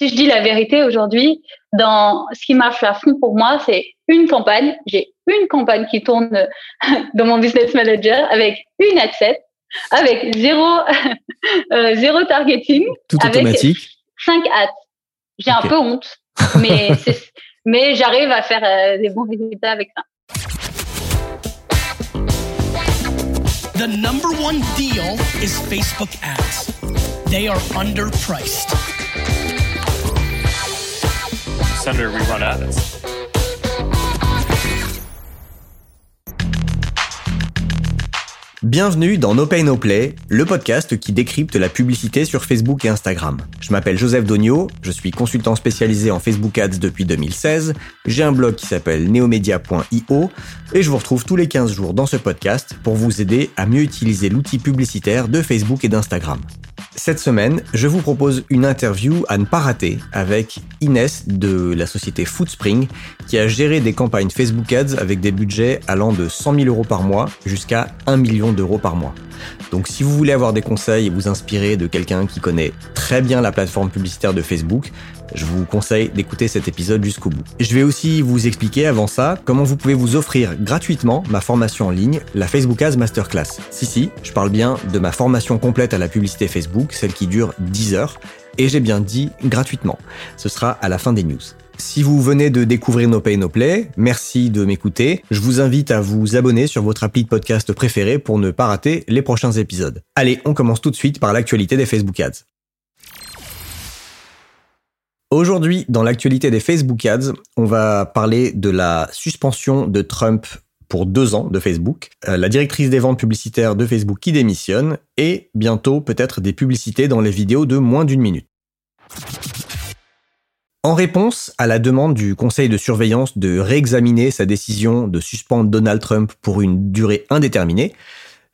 si je dis la vérité aujourd'hui, dans ce qui marche à fond pour moi, c'est une campagne. J'ai une campagne qui tourne dans mon business manager avec une ad set, avec zéro, euh, zéro targeting, Tout avec automatique. cinq ads. J'ai un peu honte, mais mais j'arrive à faire euh, des bons résultats avec ça. The number one deal is Facebook ads. They are underpriced. Senator, we run ads. Bienvenue dans No Pay No Play, le podcast qui décrypte la publicité sur Facebook et Instagram. Je m'appelle Joseph Dogno, je suis consultant spécialisé en Facebook Ads depuis 2016, j'ai un blog qui s'appelle neomedia.io et je vous retrouve tous les 15 jours dans ce podcast pour vous aider à mieux utiliser l'outil publicitaire de Facebook et d'Instagram. Cette semaine, je vous propose une interview à ne pas rater avec Inès de la société Foodspring qui a géré des campagnes Facebook Ads avec des budgets allant de 100 000 euros par mois jusqu'à 1 million d'euros par mois. Donc si vous voulez avoir des conseils et vous inspirer de quelqu'un qui connaît très bien la plateforme publicitaire de Facebook, je vous conseille d'écouter cet épisode jusqu'au bout. Je vais aussi vous expliquer avant ça comment vous pouvez vous offrir gratuitement ma formation en ligne, la Facebook Ads Masterclass. Si si, je parle bien de ma formation complète à la publicité Facebook, celle qui dure 10 heures, et j'ai bien dit gratuitement. Ce sera à la fin des news. Si vous venez de découvrir No Pay No Play, merci de m'écouter. Je vous invite à vous abonner sur votre appli de podcast préféré pour ne pas rater les prochains épisodes. Allez, on commence tout de suite par l'actualité des Facebook Ads. Aujourd'hui, dans l'actualité des Facebook Ads, on va parler de la suspension de Trump pour deux ans de Facebook, euh, la directrice des ventes publicitaires de Facebook qui démissionne, et bientôt peut-être des publicités dans les vidéos de moins d'une minute. En réponse à la demande du conseil de surveillance de réexaminer sa décision de suspendre Donald Trump pour une durée indéterminée,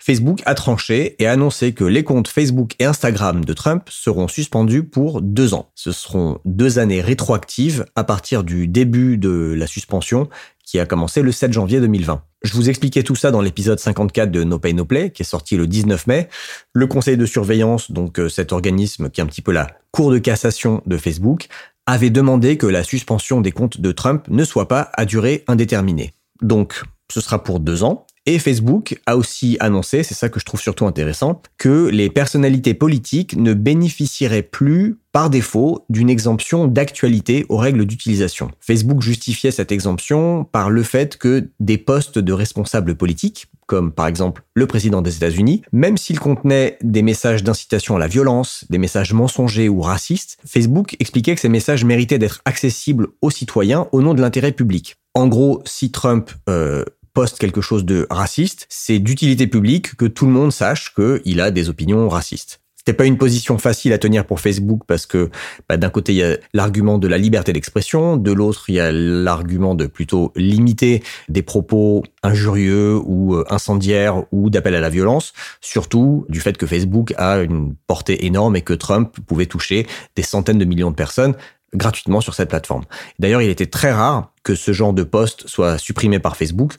Facebook a tranché et annoncé que les comptes Facebook et Instagram de Trump seront suspendus pour deux ans. Ce seront deux années rétroactives à partir du début de la suspension qui a commencé le 7 janvier 2020. Je vous expliquais tout ça dans l'épisode 54 de No Pay No Play, qui est sorti le 19 mai. Le conseil de surveillance, donc euh, cet organisme qui est un petit peu la cour de cassation de Facebook, avait demandé que la suspension des comptes de Trump ne soit pas à durée indéterminée. Donc, ce sera pour deux ans. Et Facebook a aussi annoncé, c'est ça que je trouve surtout intéressant, que les personnalités politiques ne bénéficieraient plus par défaut d'une exemption d'actualité aux règles d'utilisation. Facebook justifiait cette exemption par le fait que des postes de responsables politiques, comme par exemple le président des États-Unis, même s'ils contenaient des messages d'incitation à la violence, des messages mensongers ou racistes, Facebook expliquait que ces messages méritaient d'être accessibles aux citoyens au nom de l'intérêt public. En gros, si Trump euh, poste quelque chose de raciste, c'est d'utilité publique que tout le monde sache qu'il a des opinions racistes. C'était pas une position facile à tenir pour Facebook parce que bah, d'un côté il y a l'argument de la liberté d'expression, de l'autre il y a l'argument de plutôt limiter des propos injurieux ou euh, incendiaires ou d'appel à la violence, surtout du fait que Facebook a une portée énorme et que Trump pouvait toucher des centaines de millions de personnes gratuitement sur cette plateforme. D'ailleurs, il était très rare que ce genre de poste soit supprimé par Facebook.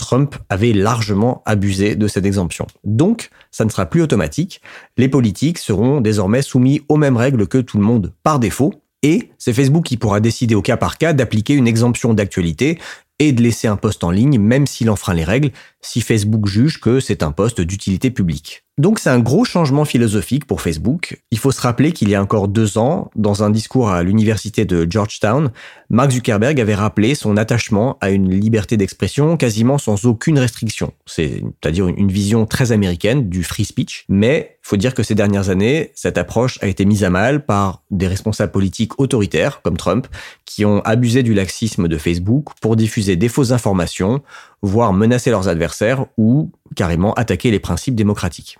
Trump avait largement abusé de cette exemption. Donc, ça ne sera plus automatique. Les politiques seront désormais soumis aux mêmes règles que tout le monde par défaut. Et c'est Facebook qui pourra décider au cas par cas d'appliquer une exemption d'actualité et de laisser un poste en ligne même s'il enfreint les règles si Facebook juge que c'est un poste d'utilité publique. Donc c'est un gros changement philosophique pour Facebook. Il faut se rappeler qu'il y a encore deux ans, dans un discours à l'université de Georgetown, Mark Zuckerberg avait rappelé son attachement à une liberté d'expression quasiment sans aucune restriction. C'est-à-dire une vision très américaine du free speech. Mais faut dire que ces dernières années, cette approche a été mise à mal par des responsables politiques autoritaires comme Trump qui ont abusé du laxisme de Facebook pour diffuser des fausses informations, voire menacer leurs adversaires ou carrément attaquer les principes démocratiques.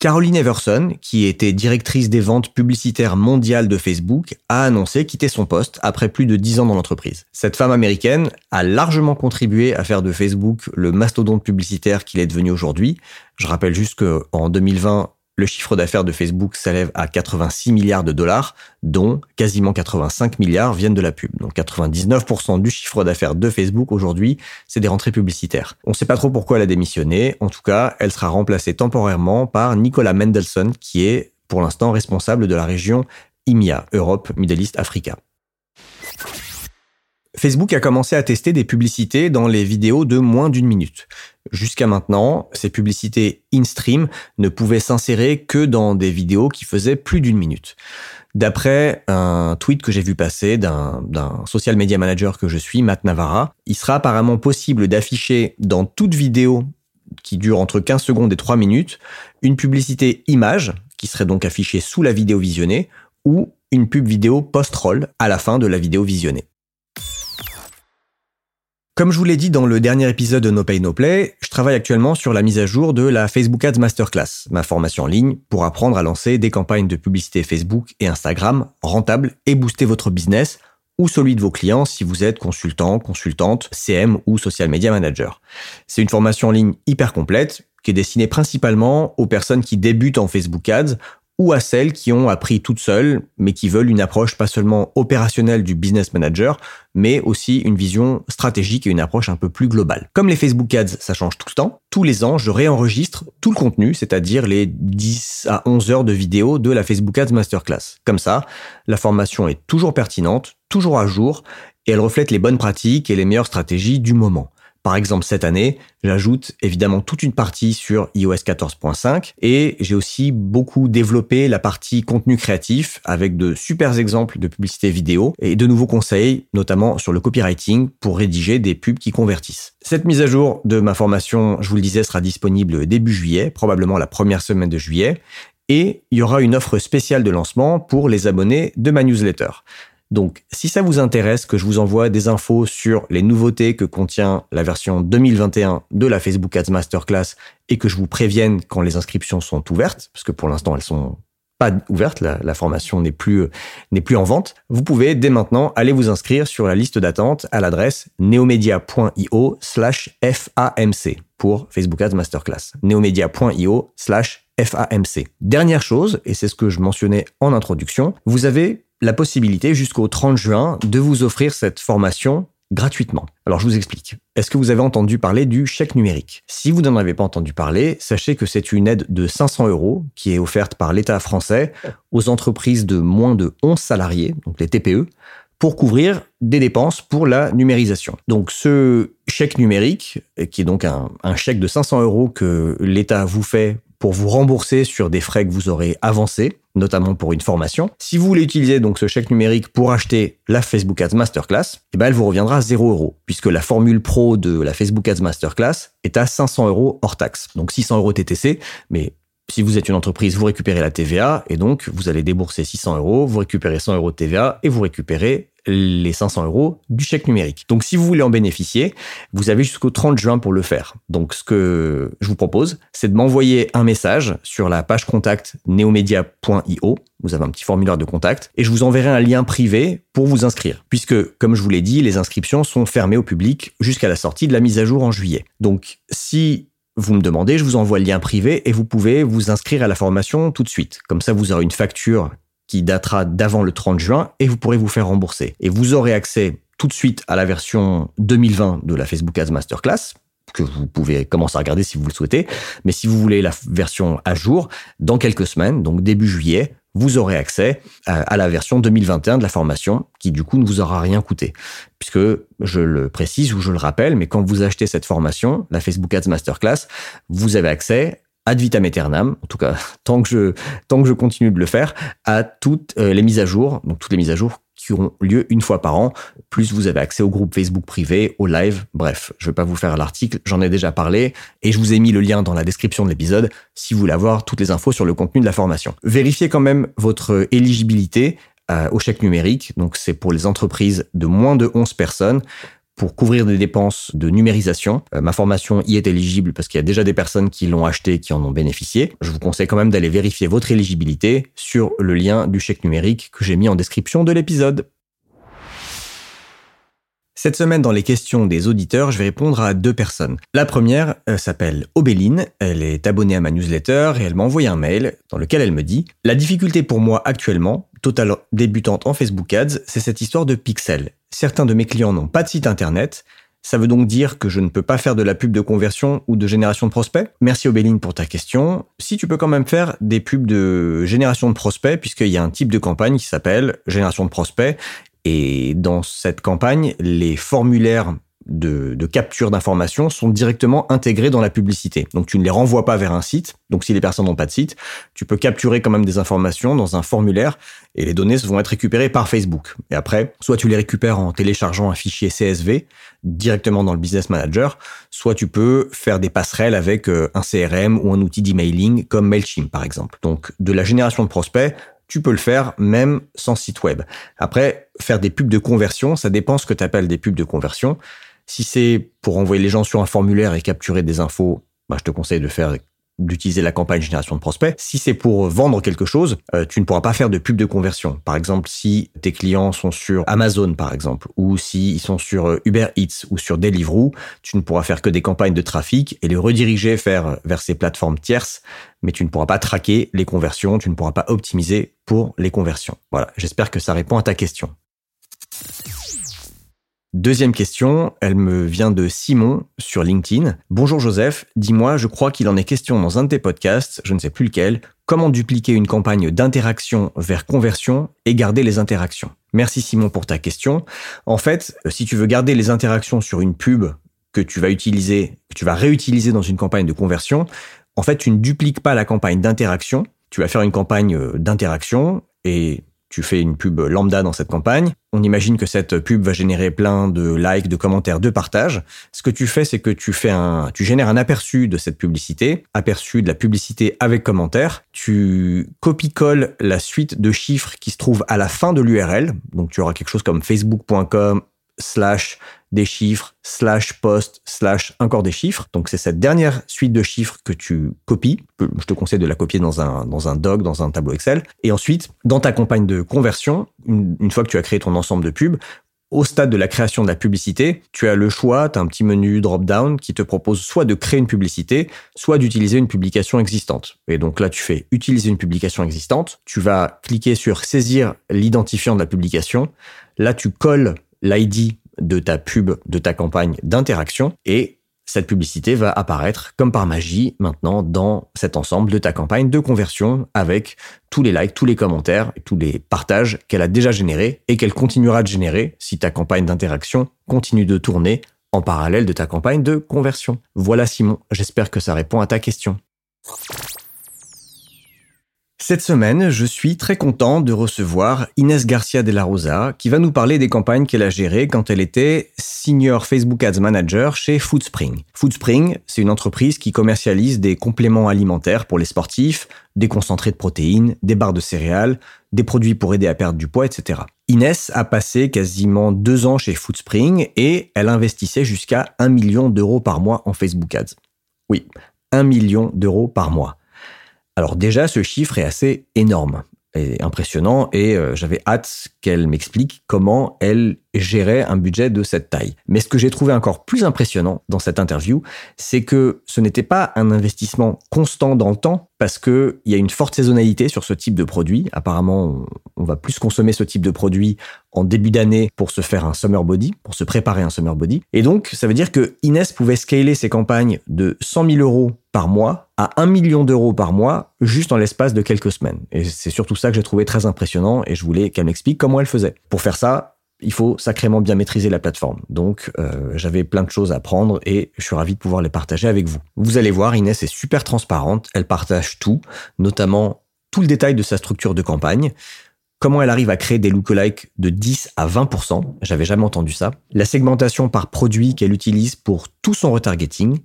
Caroline Everson, qui était directrice des ventes publicitaires mondiales de Facebook, a annoncé quitter son poste après plus de 10 ans dans l'entreprise. Cette femme américaine a largement contribué à faire de Facebook le mastodonte publicitaire qu'il est devenu aujourd'hui. Je rappelle juste qu'en 2020, le chiffre d'affaires de Facebook s'élève à 86 milliards de dollars, dont quasiment 85 milliards viennent de la pub. Donc 99% du chiffre d'affaires de Facebook aujourd'hui, c'est des rentrées publicitaires. On ne sait pas trop pourquoi elle a démissionné. En tout cas, elle sera remplacée temporairement par Nicolas Mendelssohn, qui est pour l'instant responsable de la région IMIA, Europe, Middle East, Africa. Facebook a commencé à tester des publicités dans les vidéos de moins d'une minute. Jusqu'à maintenant, ces publicités in-stream ne pouvaient s'insérer que dans des vidéos qui faisaient plus d'une minute. D'après un tweet que j'ai vu passer d'un social media manager que je suis, Matt Navarra, il sera apparemment possible d'afficher dans toute vidéo qui dure entre 15 secondes et 3 minutes une publicité image qui serait donc affichée sous la vidéo visionnée ou une pub vidéo post-roll à la fin de la vidéo visionnée. Comme je vous l'ai dit dans le dernier épisode de No Pay No Play, je travaille actuellement sur la mise à jour de la Facebook Ads Masterclass, ma formation en ligne pour apprendre à lancer des campagnes de publicité Facebook et Instagram rentables et booster votre business ou celui de vos clients si vous êtes consultant, consultante, CM ou social media manager. C'est une formation en ligne hyper complète qui est destinée principalement aux personnes qui débutent en Facebook Ads ou à celles qui ont appris toutes seules, mais qui veulent une approche pas seulement opérationnelle du business manager, mais aussi une vision stratégique et une approche un peu plus globale. Comme les Facebook Ads, ça change tout le temps, tous les ans, je réenregistre tout le contenu, c'est-à-dire les 10 à 11 heures de vidéo de la Facebook Ads Masterclass. Comme ça, la formation est toujours pertinente, toujours à jour, et elle reflète les bonnes pratiques et les meilleures stratégies du moment. Par exemple, cette année, j'ajoute évidemment toute une partie sur iOS 14.5 et j'ai aussi beaucoup développé la partie contenu créatif avec de super exemples de publicité vidéo et de nouveaux conseils, notamment sur le copywriting pour rédiger des pubs qui convertissent. Cette mise à jour de ma formation, je vous le disais, sera disponible début juillet, probablement la première semaine de juillet, et il y aura une offre spéciale de lancement pour les abonnés de ma newsletter. Donc, si ça vous intéresse que je vous envoie des infos sur les nouveautés que contient la version 2021 de la Facebook Ads Masterclass et que je vous prévienne quand les inscriptions sont ouvertes, parce que pour l'instant elles sont pas ouvertes, la, formation n'est plus n'est plus en vente. Vous pouvez dès maintenant aller vous inscrire sur la liste d'attente à l'adresse neomedia.io/famc pour Facebook Ads Masterclass. neomedia.io/famc. Dernière chose, et c'est ce que je mentionnais en introduction, vous avez la possibilité jusqu'au 30 juin de vous offrir cette formation gratuitement. Alors je vous explique. Est-ce que vous avez entendu parler du chèque numérique? Si vous n'en avez pas entendu parler, sachez que c'est une aide de 500 euros qui est offerte par l'État français aux entreprises de moins de 11 salariés, donc les TPE, pour couvrir des dépenses pour la numérisation. Donc ce chèque numérique, qui est donc un, un chèque de 500 euros que l'État vous fait pour vous rembourser sur des frais que vous aurez avancés, notamment pour une formation. Si vous voulez utiliser donc ce chèque numérique pour acheter la Facebook Ads Masterclass, eh ben elle vous reviendra à 0 euros, puisque la formule pro de la Facebook Ads Masterclass est à 500 euros hors taxe. Donc 600 euros TTC, mais si vous êtes une entreprise, vous récupérez la TVA et donc vous allez débourser 600 euros, vous récupérez 100 euros de TVA et vous récupérez les 500 euros du chèque numérique. Donc si vous voulez en bénéficier, vous avez jusqu'au 30 juin pour le faire. Donc ce que je vous propose, c'est de m'envoyer un message sur la page contact neomedia.io. Vous avez un petit formulaire de contact et je vous enverrai un lien privé pour vous inscrire. Puisque, comme je vous l'ai dit, les inscriptions sont fermées au public jusqu'à la sortie de la mise à jour en juillet. Donc si vous me demandez, je vous envoie le lien privé et vous pouvez vous inscrire à la formation tout de suite. Comme ça, vous aurez une facture qui datera d'avant le 30 juin et vous pourrez vous faire rembourser. Et vous aurez accès tout de suite à la version 2020 de la Facebook Ads Masterclass que vous pouvez commencer à regarder si vous le souhaitez. Mais si vous voulez la version à jour, dans quelques semaines, donc début juillet, vous aurez accès à, la version 2021 de la formation qui du coup ne vous aura rien coûté. Puisque je le précise ou je le rappelle, mais quand vous achetez cette formation, la Facebook Ads Masterclass, vous avez accès ad vitam aeternam, en tout cas tant que je continue de le faire, à toutes euh, les mises à jour, donc toutes les mises à jour qui auront lieu une fois par an. Plus vous avez accès au groupe Facebook privé, au live. Bref, je vais pas vous faire l'article, j'en ai déjà parlé et je vous ai mis le lien dans la description de l'épisode si vous voulez avoir toutes les infos sur le contenu de la formation. Vérifiez quand même votre éligibilité euh, au chèque numérique. Donc c'est pour les entreprises de moins de 11 personnes pour couvrir des dépenses de numérisation. Euh, ma formation y est éligible parce qu'il y a déjà des personnes qui l'ont acheté, qui en ont bénéficié. Je vous conseille quand même d'aller vérifier votre éligibilité sur le lien du chèque numérique que j'ai mis en description de l'épisode. Cette semaine, dans les questions des auditeurs, je vais répondre à deux personnes. La première euh, s'appelle Obéline, elle est abonnée à ma newsletter et elle m'a envoyé un mail dans lequel elle me dit La difficulté pour moi actuellement, totale débutante en Facebook Ads, c'est cette histoire de pixels. Certains de mes clients n'ont pas de site internet, Ça veut donc dire que je ne peux pas faire de la pub de conversion ou de génération de prospects. Merci Obéline pour ta question. Si tu peux quand même faire des pubs de génération de prospects, puisqu'il y a un type de campagne qui s'appelle génération de prospects, et dans cette campagne, les formulaires de, capture d'informations sont directement intégrés dans la publicité. Donc tu ne les renvoies pas vers un site. Donc si les personnes n'ont pas de site, tu peux capturer quand même des informations dans un formulaire et les données vont être récupérées par Facebook. Et après, soit tu les récupères en téléchargeant un fichier CSV directement dans le Business Manager, soit tu peux faire des passerelles avec euh, un CRM ou un outil d'emailing comme Mailchimp par exemple. Donc de la génération de prospects, tu peux le faire même sans site web. Après, faire des pubs de conversion, ça dépend ce que tu appelles des pubs de conversion. Si c'est pour envoyer les gens sur un formulaire et capturer des infos, bah, je te conseille de faire d'utiliser la campagne génération de prospects. Si c'est pour vendre quelque chose, euh, tu ne pourras pas faire de pub de conversion. Par exemple, si tes clients sont sur Amazon, par exemple, ou s'ils sont sur euh, Uber Eats ou sur Deliveroo, tu ne pourras faire que des campagnes de trafic et les rediriger vers, vers ces plateformes tierces, mais tu ne pourras pas traquer les conversions, tu ne pourras pas optimiser pour les conversions. Voilà, j'espère que ça répond à ta question. Deuxième question, elle me vient de Simon sur LinkedIn. Bonjour Joseph, dis-moi, je crois qu'il en est question dans un de tes podcasts, je ne sais plus lequel, comment dupliquer une campagne d'interaction vers conversion et garder les interactions? Merci Simon pour ta question. En fait, si tu veux garder les interactions sur une pub que tu vas utiliser, que tu vas réutiliser dans une campagne de conversion, en fait, tu ne dupliques pas la campagne d'interaction. Tu vas faire une campagne euh, d'interaction et tu fais une pub lambda dans cette campagne. On imagine que cette pub va générer plein de likes, de commentaires, de partages. Ce que tu fais, c'est que tu fais un, tu génères un aperçu de cette publicité, aperçu de la publicité avec commentaires. Tu copie-colles la suite de chiffres qui se trouve à la fin de l'URL. Donc tu auras quelque chose comme facebook.com slash des chiffres, slash post, slash encore des chiffres. Donc c'est cette dernière suite de chiffres que tu copies. Je te conseille de la copier dans un, doc, dans un tableau Excel. Et ensuite, dans ta campagne de conversion, une, fois que tu as créé ton ensemble de pubs, au stade de la création de la publicité, tu as le choix, tu as un petit menu drop-down qui te propose soit de créer une publicité, soit d'utiliser une publication existante. Et donc là, tu fais utiliser une publication existante, tu vas cliquer sur saisir l'identifiant de la publication, là tu colles l'ID de ta pub, de ta campagne d'interaction et cette publicité va apparaître comme par magie maintenant dans cet ensemble de ta campagne de conversion avec tous les likes, tous les commentaires, tous les partages qu'elle a déjà générés et qu'elle continuera de générer si ta campagne d'interaction continue de tourner en parallèle de ta campagne de conversion. Voilà Simon, j'espère que ça répond à ta question. Cette semaine, je suis très content de recevoir Inès Garcia de la Rosa, qui va nous parler des campagnes qu'elle a gérées quand elle était Senior Facebook Ads Manager chez Foodspring. Foodspring, c'est une entreprise qui commercialise des compléments alimentaires pour les sportifs, des concentrés de protéines, des barres de céréales, des produits pour aider à perdre du poids, etc. Inès a passé quasiment deux ans chez Foodspring et elle investissait jusqu'à un million d'euros par mois en Facebook Ads. Oui, un million d'euros par mois. Alors déjà, ce chiffre est assez énorme et impressionnant et euh, j'avais hâte qu'elle m'explique comment elle gérait un budget de cette taille. Mais ce que j'ai trouvé encore plus impressionnant dans cette interview, c'est que ce n'était pas un investissement constant dans le temps parce qu'il y a une forte saisonnalité sur ce type de produit. Apparemment, on va plus consommer ce type de produit en début d'année pour se faire un summer body, pour se préparer un summer body. Et donc, ça veut dire que Inès pouvait scaler ses campagnes de 100 000 euros par mois à 1 million d'euros par mois juste en l'espace de quelques semaines. Et c'est surtout ça que j'ai trouvé très impressionnant et je voulais qu'elle m'explique comment elle faisait. Pour faire ça, il faut sacrément bien maîtriser la plateforme. Donc euh, j'avais plein de choses à prendre et je suis ravi de pouvoir les partager avec vous. Vous allez voir, Inès est super transparente, elle partage tout, notamment tout le détail de sa structure de campagne, comment elle arrive à créer des lookalikes de 10 à 20%, j'avais jamais entendu ça, la segmentation par produit qu'elle utilise pour tout son retargeting,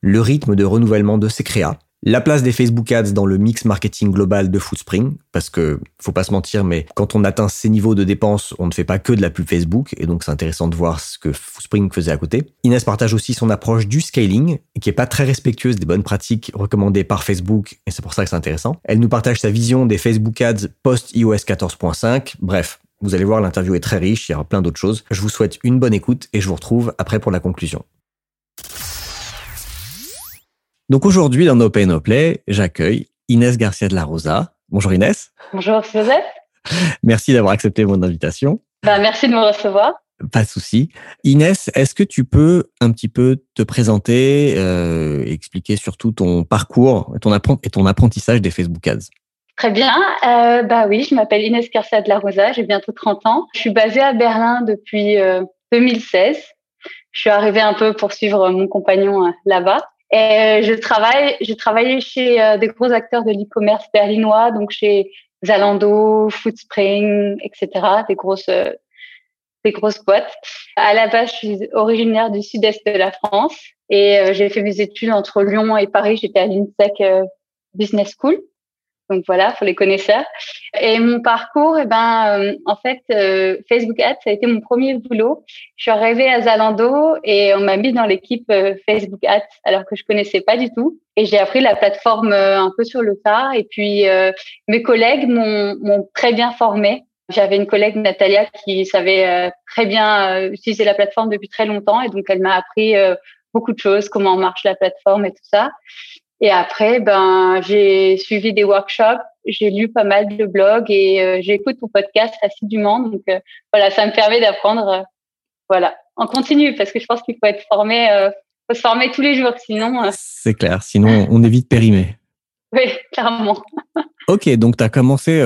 le rythme de renouvellement de ses créas, la place des Facebook Ads dans le mix marketing global de Foodspring, parce que faut pas se mentir, mais quand on atteint ces niveaux de dépenses, on ne fait pas que de la pub Facebook, et donc c'est intéressant de voir ce que Foodspring faisait à côté. Inès partage aussi son approche du scaling, qui est pas très respectueuse des bonnes pratiques recommandées par Facebook, et c'est pour ça que c'est intéressant. Elle nous partage sa vision des Facebook Ads post iOS 14.5. Bref, vous allez voir, l'interview est très riche, il y aura plein d'autres choses. Je vous souhaite une bonne écoute et je vous retrouve après pour la conclusion. Donc aujourd'hui, dans No Pay No Play, j'accueille Inès Garcia de la Rosa. Bonjour Inès. Bonjour Joseph. Merci d'avoir accepté mon invitation. Bah, merci de me recevoir. Pas de souci. Inès, est-ce que tu peux un petit peu te présenter, euh, expliquer surtout ton parcours et ton, et ton apprentissage des Facebook Ads? Très bien. Euh, bah oui, je m'appelle Inès Carcia de la Rosa, j'ai bientôt 30 ans. Je suis basée à Berlin depuis 2016. Euh, je suis arrivée un peu pour suivre mon compagnon euh, là-bas. Et je travaille, j'ai travaillé chez des gros acteurs de l'e-commerce berlinois, donc chez Zalando, Foodspring, etc., des grosses des grosses boîtes. À la base, je suis originaire du sud-est de la France et j'ai fait mes études entre Lyon et Paris. J'étais à l'INSEC Business School. Donc voilà, pour les connaisseurs. Et mon parcours, eh ben, euh, en fait, euh, Facebook Ads, ça a été mon premier boulot. Je suis arrivée à Zalando et on m'a mis dans l'équipe euh, Facebook Ads alors que je connaissais pas du tout. Et j'ai appris la plateforme un peu sur le tas. Et puis mes collègues m'ont très bien formée. J'avais une collègue Natalia qui savait très bien utiliser la plateforme depuis très longtemps et donc elle m'a appris beaucoup de choses, comment marche la plateforme et tout ça. Et après, ben, j'ai suivi des workshops, j'ai lu pas mal de blogs et euh, j'écoute ton podcast assidûment. Donc euh, voilà, ça me permet d'apprendre. Euh, voilà, en continu parce que je pense qu'il faut être formé, faut se former tous les jours, sinon. C'est clair, sinon on évite périmé. Oui, clairement. ok, donc tu as commencé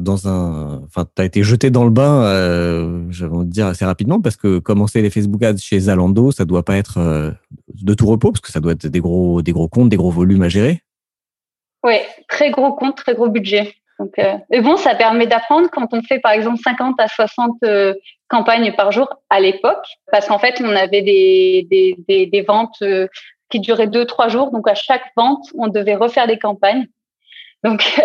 dans un. Enfin, tu as été jeté dans le bain, euh, je vais dire assez rapidement, parce que commencer les Facebook Ads chez Zalando, ça doit pas être de tout repos, parce que ça doit être des gros, des gros comptes, des gros volumes à gérer. Oui, très gros compte, très gros budget. Donc, euh, et bon, ça permet d'apprendre quand on fait par exemple 50 à 60 euh, campagnes par jour à l'époque, parce qu'en fait, on avait des, des, des, des ventes qui durait deux, trois jours. Donc, à chaque vente, on devait refaire des campagnes. Donc,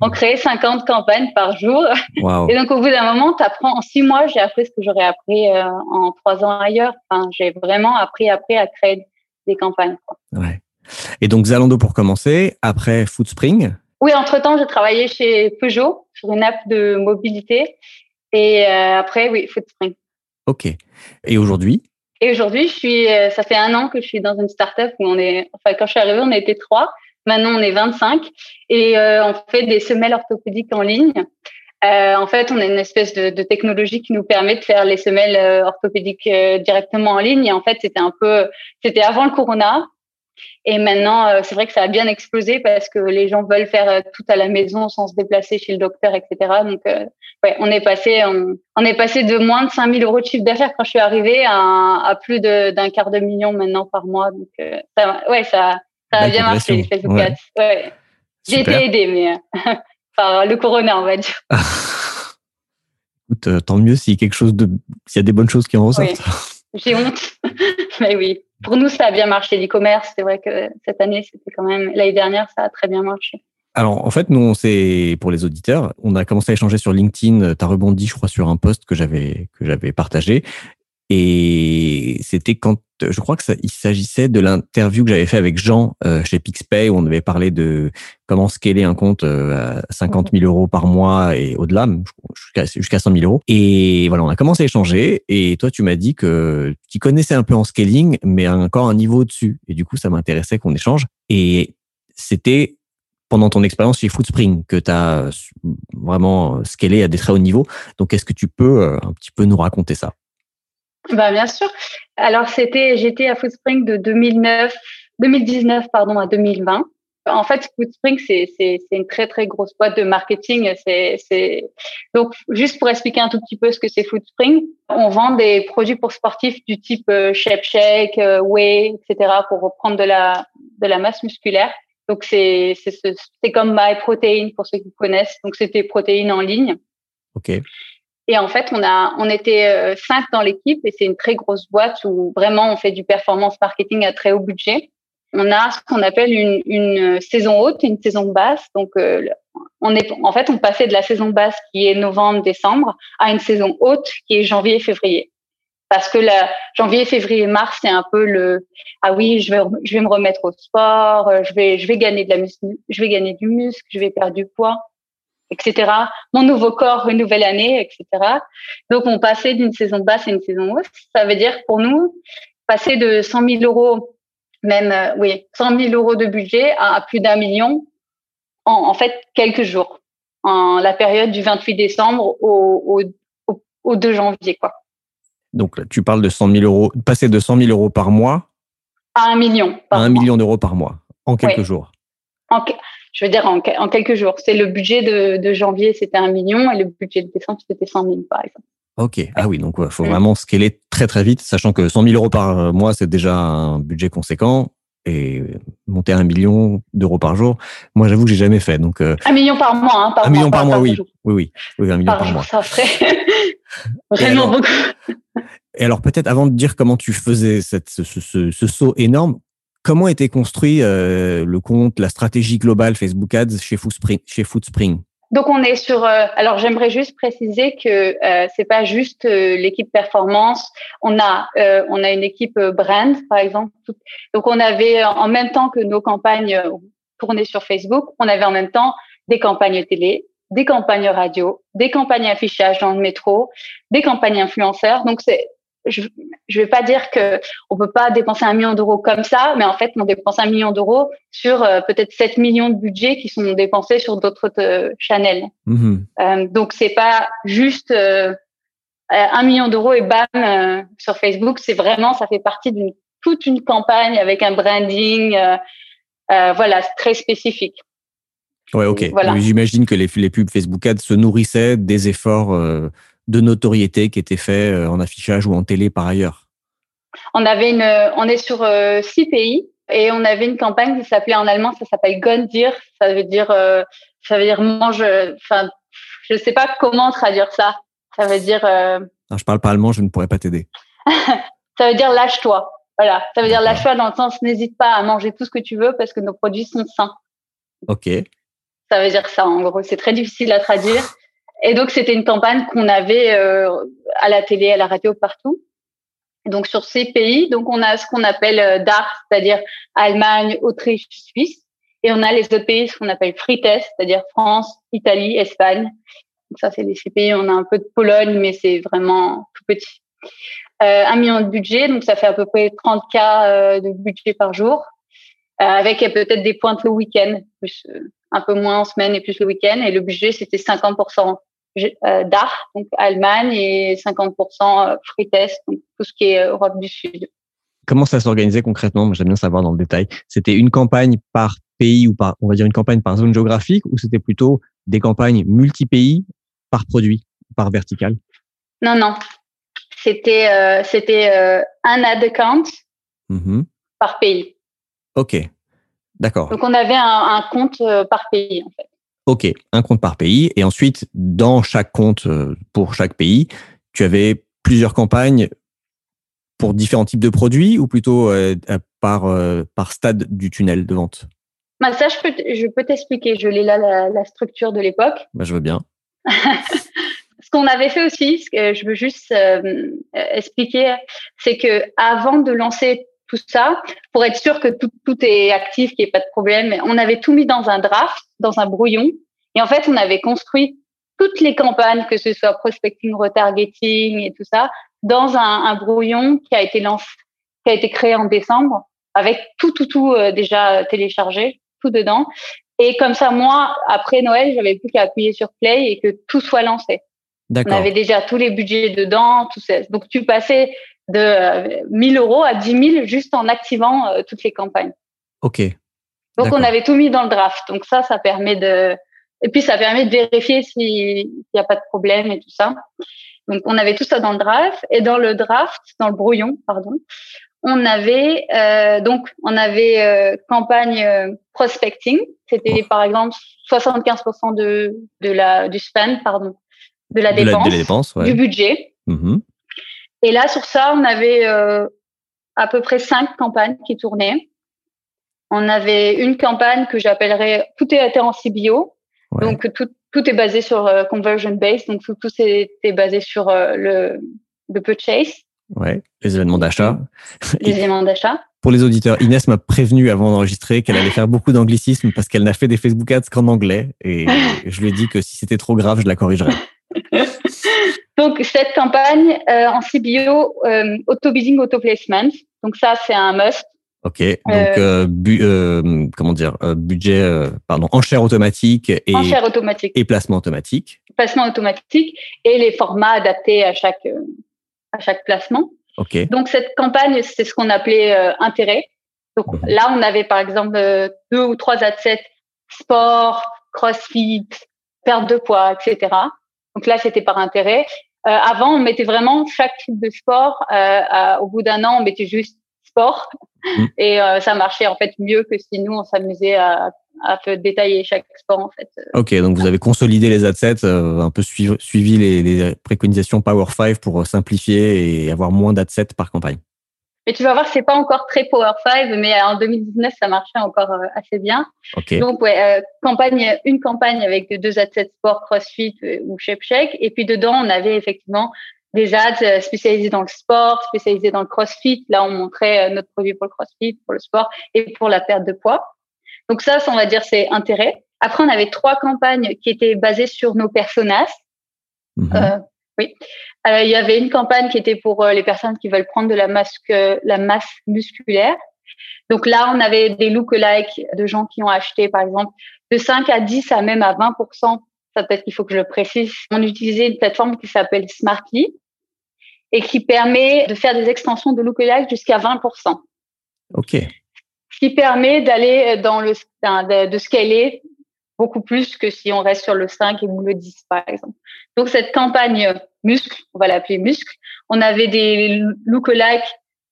on créait 50 campagnes par jour. Et donc, au bout d'un moment, tu apprends. En six mois, j'ai appris ce que j'aurais appris euh, en trois ans ailleurs. Enfin, j'ai vraiment appris, appris à créer des campagnes. Ouais. Et donc, Zalando pour commencer, après Foodspring Oui, entre-temps, j'ai travaillé chez Peugeot sur une app de mobilité. Et euh, après, oui, Foodspring. OK. Et aujourd'hui? Et aujourd'hui, je suis, euh, ça fait un an que je suis dans une startup où on est, enfin, quand je suis arrivée, on était trois. Maintenant, on est 25 et euh, on fait des semelles orthopédiques en ligne. Euh, en fait, on a une espèce de, de, technologie qui nous permet de faire les semelles euh, orthopédiques directement en ligne. Et en fait, c'était un peu, c'était avant le corona. Et maintenant, euh, c'est vrai que ça a bien explosé parce que les gens veulent faire euh, tout à la maison sans se déplacer chez le docteur, etc. Donc, euh, ouais, on est passé, on, est passé de moins de 5000 euros de chiffre d'affaires quand je suis arrivée à, à plus d'un quart de million maintenant par mois. Donc, ça, ouais, ça, ça a bien marché. Ouais. J'ai été aidée, mais par le corona, on va dire. Écoute, tant mieux s'il y a quelque chose de, s'il y a des bonnes choses qui en ressortent. J'ai honte, mais oui. Pour nous, ça a bien marché l'e-commerce. C'est vrai que cette année, c'était quand même l'année dernière, ça a très bien marché. Alors, en fait, nous, on s'est, pour les auditeurs, on a commencé à échanger sur LinkedIn. Tu as rebondi, je crois, sur un post que j'avais, que j'avais partagé. Et c'était quand, je crois que ça, il s'agissait de l'interview que j'avais fait avec Jean euh, chez PixPay où on avait parlé de comment scaler un compte euh, à 50 000 euros par mois et au-delà, jusqu'à jusqu'à 100 000 euros. Et voilà, on a commencé à échanger. Et toi, tu m'as dit que tu connaissais un peu en scaling, mais encore un niveau au-dessus. Et du coup, ça m'intéressait qu'on échange. Et c'était pendant ton expérience chez Foodspring que tu as vraiment scalé à des très hauts niveaux. Donc, est-ce que tu peux euh, un petit peu nous raconter ça? Bah, bien sûr. Alors, c'était, j'étais à Foodspring de 2009, 2019, pardon, à 2020. En fait, Foodspring, c'est, c'est, c'est une très, très grosse boîte de marketing. C'est, c'est, donc, juste pour expliquer un tout petit peu ce que c'est Foodspring, on vend des produits pour sportifs du type euh, Shape Shake, euh, Whey, etc., pour reprendre de la, de la masse musculaire. Donc, c'est, c'est, c'est comme MyProtein pour ceux qui connaissent. Donc, c'était protéines en ligne. OK. Et en fait, on a, on était euh, cinq dans l'équipe et c'est une très grosse boîte où vraiment on fait du performance marketing à très haut budget. On a ce qu'on appelle une, une saison haute, une saison basse. Donc, euh, on est, en fait, on passait de la saison basse qui est novembre-décembre à une saison haute qui est janvier-février. Parce que la janvier, février, mars, c'est un peu le ah oui, je vais je vais me remettre au sport, je vais je vais gagner de la je vais gagner du muscle, je vais perdre du poids etc. Mon nouveau corps, une nouvelle année, etc. Donc, on passait d'une saison basse à une saison haute. Ça veut dire pour nous, passer de 100 000 euros, même, euh, oui, 100 000 euros de budget à, plus d'un million en, en, fait quelques jours, en la période du 28 décembre au, au, au 2 janvier, quoi. Donc là, tu parles de 100 000 euros, passer de 100 000 euros par mois À un million. à un million d'euros par mois en quelques Oui. jours. En, je veux dire en, que- en quelques jours. C'est le budget de, de janvier, c'était un million, et le budget de décembre, c'était 100 000, par exemple. Ok. Ah oui, donc il faut Mm. vraiment scaler très très vite, sachant que 100 000 euros par mois, c'est déjà un budget conséquent. Et monter à un million d'euros par jour, moi j'avoue que j'ai jamais fait. Donc euh, Un million par mois, hein, par un mois, million par mois, oui. oui, oui, oui, un million Par par jour, mois. ça serait vraiment alors beaucoup. Et alors peut-être avant de dire comment tu faisais cette, ce, ce- ce- ce saut énorme, comment était construit euh, le compte, la stratégie globale Facebook Ads chez Foodspring, chez Donc on est sur. euh, alors j'aimerais juste préciser que euh, c'est pas juste euh, l'équipe performance. On a euh, on a une équipe euh, brand par exemple. Donc on avait en même temps que nos campagnes tournées sur Facebook, on avait en même temps des campagnes télé, des campagnes radio, des campagnes affichage dans le métro, des campagnes influenceurs. Donc c'est je je vais pas dire que on peut pas dépenser un million d'euros comme ça, mais en fait on dépense un million d'euros sur euh, peut-être 7 millions de budgets qui sont dépensés sur d'autres euh, channels. Mhm. Euh, donc c'est pas juste euh, un million d'euros et bam sur Facebook. C'est vraiment ça fait partie d'une toute une campagne avec un branding, voilà, très spécifique. Ouais, ok. Voilà. J'imagine que les, les pubs Facebook Ads se nourrissaient des efforts de notoriété qui étaient faits euh, en affichage ou en télé par ailleurs. On avait une, on est sur euh, six pays et on avait une campagne qui s'appelait en allemand, ça s'appelle Gondir, ça veut dire, euh, ça veut dire mange. Enfin, je sais pas comment traduire ça. Ça veut dire, euh, Alors, je parle pas allemand, je ne pourrais pas t'aider. ça veut dire lâche-toi. Voilà, ça veut dire lâche-toi dans le sens n'hésite pas à manger tout ce que tu veux parce que nos produits sont sains. Ok. Ça veut dire ça, en gros. C'est très difficile à traduire. Et donc, c'était une campagne qu'on avait euh, à la télé, à la radio, partout. Donc, sur ces pays, donc on a ce qu'on appelle euh, DACH, c'est-à-dire Allemagne, Autriche, Suisse. Et on a les autres pays, ce qu'on appelle free test, c'est-à-dire France, Italie, Espagne. Donc ça, c'est six pays. On a un peu de Pologne, mais c'est vraiment tout petit. Euh, un million de budget, donc ça fait à peu près 30 k euh, de budget par jour, euh, avec peut-être des pointes le week-end, plus euh, un peu moins en semaine et plus le week-end. Et le budget, c'était 50% euh, d'art, donc Allemagne, et 50% euh, free test, donc tout ce qui est euh, Europe du Sud. Comment ça s'organisait concrètement? J'aime bien savoir dans le détail. C'était une campagne par pays ou par, on va dire une campagne par zone géographique ou c'était plutôt des campagnes multi-pays par produit, par vertical? Non, non. C'était euh, c'était euh, un ad account Mhm. par pays. Ok. D'accord. Donc, on avait un, un compte euh, par pays, en fait. Ok. Un compte par pays. Et ensuite, dans chaque compte euh, pour chaque pays, tu avais plusieurs campagnes pour différents types de produits ou plutôt euh, par, euh, par stade du tunnel de vente? Bah, ça, je peux, t- je peux t'expliquer. Je l'ai là, la, la structure de l'époque. bah, Je veux bien. Ce qu'on avait fait aussi, ce que je veux juste euh, expliquer, c'est que avant de lancer tout ça, pour être sûr que tout, tout est actif, qu'il n'y ait pas de problème, on avait tout mis dans un draft, dans un brouillon. Et en fait, on avait construit toutes les campagnes, que ce soit prospecting, retargeting et tout ça, dans un, un brouillon qui a été lancé, qui a été créé en décembre, avec tout, tout, tout euh, déjà téléchargé, tout dedans. Et comme ça, moi, après Noël, j'avais plus qu'à appuyer sur play et que tout soit lancé. On avait déjà tous les budgets dedans, tout ça. Donc, tu passais de euh, 1000 euros à 10 000 juste en activant euh, toutes les campagnes. Ok. Donc, on avait tout mis dans le draft. Donc, ça, ça permet de, et puis, ça permet de vérifier s'il n'y a pas de problème et tout ça. Donc, on avait tout ça dans le draft. Et dans le draft, dans le brouillon, pardon, on avait, euh, donc, on avait euh, campagne euh, prospecting. C'était, par exemple, 75% de, de la, du spend, pardon, de la De la, dépense, de la dépense, ouais. du budget. Mhm. Et là, sur ça, on avait euh, à peu près cinq campagnes qui tournaient. On avait une campagne que j'appellerais tout était en CBO, Ouais. donc tout, tout est basé sur euh, conversion base, donc tout, tout était basé sur euh, le, le purchase, Ouais. Les événements d'achat. les Et éléments d'achat. pour les auditeurs, Inès m'a prévenu avant d'enregistrer qu'elle allait faire beaucoup d'anglicisme parce qu'elle n'a fait des Facebook Ads qu'en anglais. Et je lui ai dit que si c'était trop grave, je la corrigerais. Donc cette campagne euh, en CBO, euh, auto-bidding, auto-placement. Donc ça, c'est un must. Ok. Donc, euh, bu- euh, comment dire, euh, budget, euh, pardon, enchère automatique et, Enchère automatique. et placement automatique. placement automatique et les formats adaptés à chaque euh, à chaque placement. Ok. Donc cette campagne, c'est ce qu'on appelait euh, intérêt. Donc Mhm. là, on avait par exemple euh, deux ou trois assets sport, crossfit, perte de poids, etc. Donc là, c'était par intérêt. Euh, avant, on mettait vraiment chaque type de sport. Euh, au bout d'un an, on mettait juste sport Mhm. et euh, ça marchait en fait mieux que si nous on s'amusait à, détailler chaque sport en fait. Ok, donc vous avez consolidé les adsets, euh, un peu suivi, suivi les, les préconisations Power 5 pour simplifier et avoir moins d'adsets par campagne. Mais tu vas voir, c'est pas encore très Power 5, mais en 2019, ça marchait encore euh, assez bien. Ok. Donc, ouais, euh, campagne, une campagne avec deux assets sport, CrossFit euh, ou Shape Shake. Et puis, dedans, on avait effectivement des ads euh, spécialisés dans le sport, spécialisés dans le CrossFit. Là, on montrait euh, notre produit pour le CrossFit, pour le sport et pour la perte de poids. Donc, ça, ça, on va dire, c'est intérêt. Après, on avait trois campagnes qui étaient basées sur nos personas. Mhm. Euh, oui. Euh, il y avait une campagne qui était pour euh, les personnes qui veulent prendre de la masse, que- la masse musculaire. Donc là, on avait des lookalikes de gens qui ont acheté, par exemple, de 5 à 10 à même à 20% Ça, peut-être qu'il faut que je le précise. On utilisait une plateforme qui s'appelle Smartly et qui permet de faire des extensions de lookalike jusqu'à 20 Ok. ce qui permet d'aller dans le de scaler beaucoup plus que si on reste sur le 5 ou le 10 par exemple. Donc cette campagne muscle, on va l'appeler muscle, on avait des lookalikes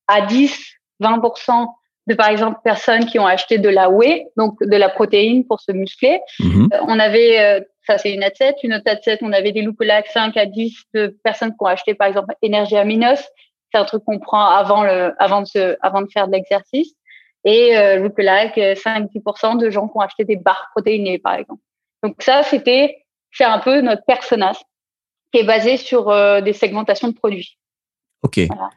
à 10, 20% de par exemple personnes qui ont acheté de la whey, donc de la protéine pour se muscler. Mhm. Euh, On avait euh, ça c'est une adset, une autre adset, on avait des lookalikes 5 à 10 de personnes qui ont acheté par exemple énergie aminos, c'est un truc qu'on prend avant le avant de se, avant de faire de l'exercice et euh, lookalike 5-10% de gens qui ont acheté des barres protéinées, par exemple. Donc ça, c'était c'est un peu notre personnage qui est basé sur euh, des segmentations de produits. Ok. Voilà.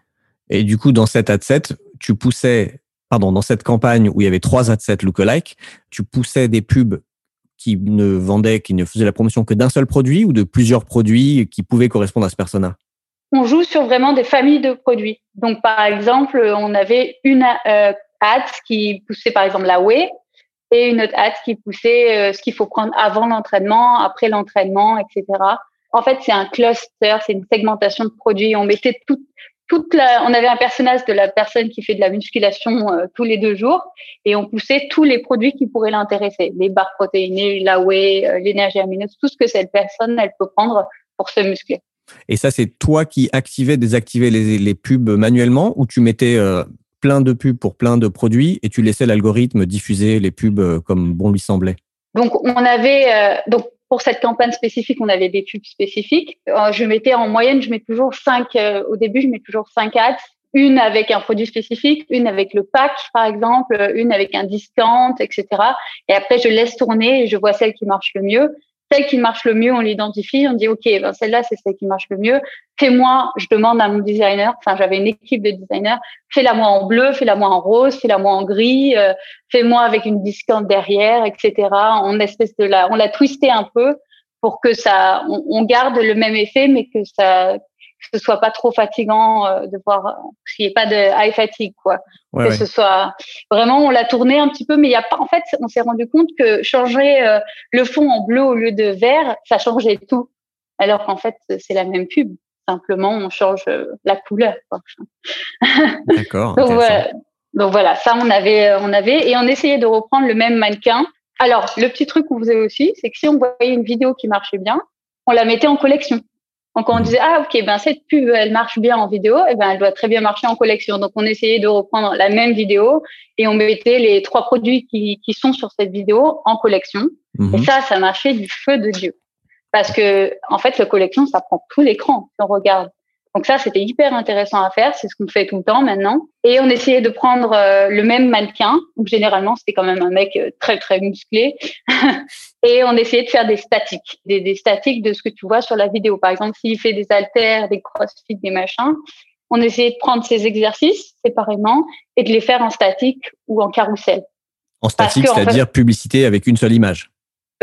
Et du coup, dans cette adset, tu poussais, pardon, dans cette campagne où il y avait trois adsets lookalike, tu poussais des pubs qui ne vendaient, qui ne faisaient la promotion que d'un seul produit ou de plusieurs produits qui pouvaient correspondre à ce persona? On joue sur vraiment des familles de produits. Donc par exemple, on avait une euh, ad qui poussait par exemple la whey et une autre ad qui poussait euh, ce qu'il faut prendre avant l'entraînement, après l'entraînement, etc. En fait, c'est un cluster, c'est une segmentation de produits. On mettait tout, toute la, on avait un personnage de la personne qui fait de la musculation euh, tous les deux jours et on poussait tous les produits qui pourraient l'intéresser, les barres protéinées, la whey, euh, l'énergie aminose, tout ce que cette personne elle peut prendre pour se muscler. Et ça, c'est toi qui activais, désactivais les, les pubs manuellement ou tu mettais euh, plein de pubs pour plein de produits et tu laissais l'algorithme diffuser les pubs euh, comme bon lui semblait Donc, on avait, euh, donc, pour cette campagne spécifique, on avait des pubs spécifiques. Euh, je mettais en moyenne, je mets toujours cinq, au début, je mets toujours cinq ads. Une avec un produit spécifique, une avec le pack, par exemple, une avec un discount, etc. Et après, je laisse tourner et je vois celle qui marche le mieux. Celle qui marche le mieux, on l'identifie, on dit, OK, ben celle-là, c'est celle qui marche le mieux. Fais-moi, je demande à mon designer, enfin, j'avais une équipe de designers, fais-la moi en bleu, fais-la moi en rose, fais-la moi en gris, euh, fais-moi avec une discount derrière, etc. On espèce de la, on l'a twisté un peu pour que ça, on, garde le même effet, mais que ça, que ce soit pas trop fatigant euh, de voir, qu'il n'y ait pas de high fatigue, quoi. Ouais, que ouais. ce soit vraiment, on l'a tourné un petit peu, mais il y a pas, en fait, on s'est rendu compte que changer euh, le fond en bleu au lieu de vert, ça changeait tout. Alors qu'en fait, c'est la même pub. Simplement, on change euh, la couleur. D'accord. donc, voilà. donc voilà, ça on avait, on avait, et on essayait de reprendre le même mannequin. Alors, le petit truc qu'on faisait aussi, c'est que si on voyait une vidéo qui marchait bien, on la mettait en collection. Donc on disait ah ok ben cette pub elle marche bien en vidéo. Et ben elle doit très bien marcher en collection. Donc on essayait de reprendre la même vidéo et on mettait les trois produits qui, qui sont sur cette vidéo en collection. Mhm. et ça ça marchait du feu de dieu. Parce que en fait la collection ça prend tout l'écran. Si on regarde donc ça c'était hyper intéressant à faire c'est ce qu'on fait tout le temps maintenant et on essayait de prendre euh, le même mannequin donc généralement c'était quand même un mec euh, très très musclé et on essayait de faire des statiques, des, des, statiques de ce que tu vois sur la vidéo. Par exemple, s'il fait des haltères, des crossfit, des machins, on essayait de prendre ces exercices séparément et de les faire en statique ou en carrousel. En statique, c'est-à-dire en fait, publicité avec une seule image.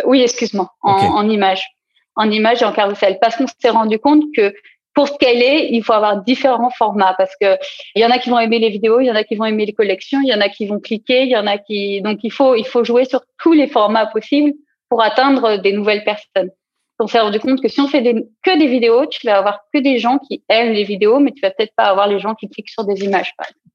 Oui, excuse-moi, en, okay. en, image, en image et en carrousel, parce qu'on s'est rendu compte que pour scaler, il faut avoir différents formats parce que il y en a qui vont aimer les vidéos, il y en a qui vont aimer les collections, il y en a qui vont cliquer, il y en a qui donc il faut il faut jouer sur tous les formats possibles pour atteindre des nouvelles personnes. on s'est rendu compte que si on fait que des vidéos, tu vas avoir que des gens qui aiment les vidéos, mais tu vas peut-être pas avoir les gens qui cliquent sur des images.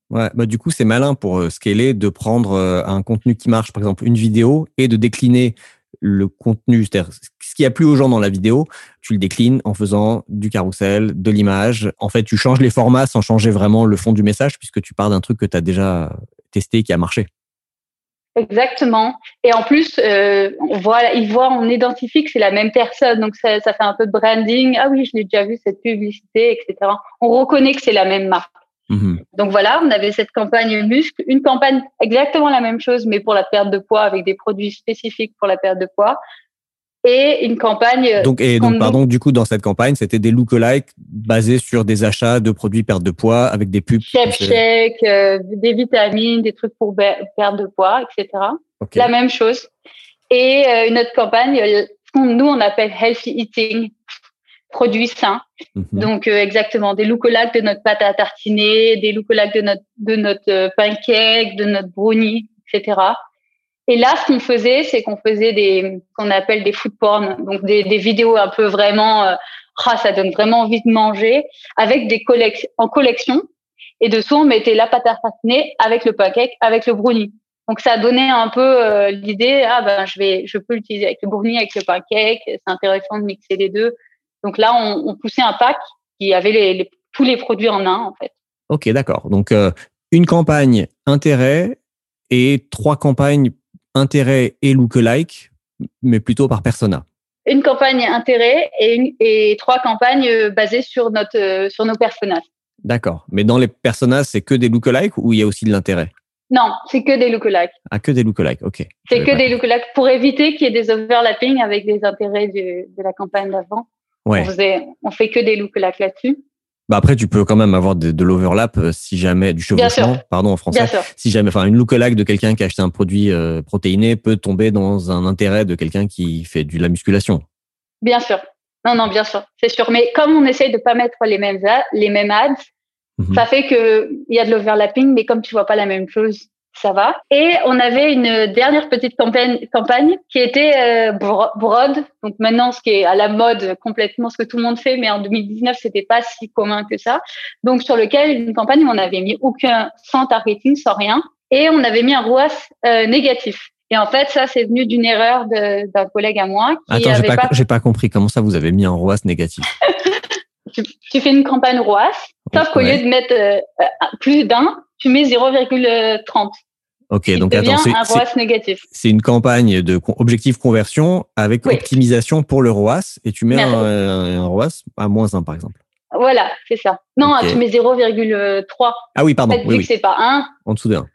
Ouais, bah du coup, c'est malin pour euh, scaler de prendre euh, un contenu qui marche, par exemple une vidéo, et de décliner le contenu, c'est-à-dire ce qui a plu aux gens dans la vidéo, tu le déclines en faisant du carrousel, de l'image. En fait, tu changes les formats sans changer vraiment le fond du message, puisque tu pars d'un truc que tu as déjà testé qui a marché. Exactement. Et en plus, euh, on voit, ils voient, on identifie que c'est la même personne. Donc, ça fait un peu de branding. Ah oui, je l'ai déjà vu, cette publicité, etc. On reconnaît que c'est la même marque. Mhm. Donc voilà, on avait cette campagne muscle, une campagne exactement la même chose, mais pour la perte de poids avec des produits spécifiques pour la perte de poids. Et une campagne. Donc, et donc, pardon, du coup, dans cette campagne, c'était des lookalikes basés sur des achats de produits perte de poids avec des pubs. Chef check, euh, des vitamines, des trucs pour perdre de poids, etc. Okay. La même chose. Et euh, une autre campagne, euh, nous, on appelle healthy eating produits sains. Mhm. Donc euh, exactement des lookalikes de notre pâte à tartiner, des lookalikes de notre de notre euh, pancake, de notre brownie, etc. Et là, ce qu'on faisait, c'est qu'on faisait des qu'on appelle des food porn, donc des, des vidéos un peu vraiment, euh, ah, ça donne vraiment envie de manger, avec des collections en collection. Et dessous, on mettait la pâte à tartiner avec le pancake, avec le brownie. Donc ça donnait un peu euh, l'idée, ah ben je vais, je peux l'utiliser avec le brownie, avec le pancake. C'est intéressant de mixer les deux. Donc là, on, on poussait un pack qui avait les, les, tous les produits en un, en fait. Ok, d'accord. Donc, euh, une campagne intérêt et trois campagnes intérêt et lookalike, mais plutôt par persona. Une campagne intérêt et, une, et trois campagnes basées sur, notre, euh, sur nos personnages. D'accord. Mais dans les personnages, c'est que des lookalikes ou il y a aussi de l'intérêt? Non, c'est que des lookalikes. Ah, que des lookalikes, ok. C'est que des lookalikes pour éviter qu'il y ait des overlapping avec des intérêts de la campagne d'avant. Ouais. On, faisait, on fait que des lookalikes là-dessus. Bah après, tu peux quand même avoir de, de l'overlap euh, si jamais du chevauchement, pardon en français. Si jamais, enfin, une lookalike de quelqu'un qui a acheté un produit euh, protéiné peut tomber dans un intérêt de quelqu'un qui fait de la musculation. Bien sûr. Non, non, bien sûr, c'est sûr. Mais comme on essaye de pas mettre les mêmes ads, les mêmes ads, Mhm. ça fait que il y a de l'overlapping, mais comme tu vois pas la même chose, ça va. Et on avait une dernière petite campagne, campagne qui était euh, bro- broad. Donc maintenant, ce qui est à la mode complètement, ce que tout le monde fait, mais en 2019, c'était pas si commun que ça. Donc sur lequel une campagne où on n'avait mis aucun sans targeting, sans rien, et on avait mis un ROAS euh, négatif. Et en fait, ça, c'est venu d'une erreur d'un collègue à moi qui Attends, j'ai pas, pas. j'ai pas compris comment ça vous avez mis un ROAS négatif. Tu, tu fais une campagne ROAS, sauf qu'au Ouais. lieu de mettre euh, plus d'un, tu mets 0,30. Ok, qui donc attends, c'est- un une campagne de objectif conversion avec Oui. optimisation pour le ROAS et tu mets un, un ROAS à moins 1 par exemple. Voilà, c'est ça. Non, tu mets 0,3. Ah oui, En pardon, fait, oui, oui, c'est pas 1, en dessous de 1.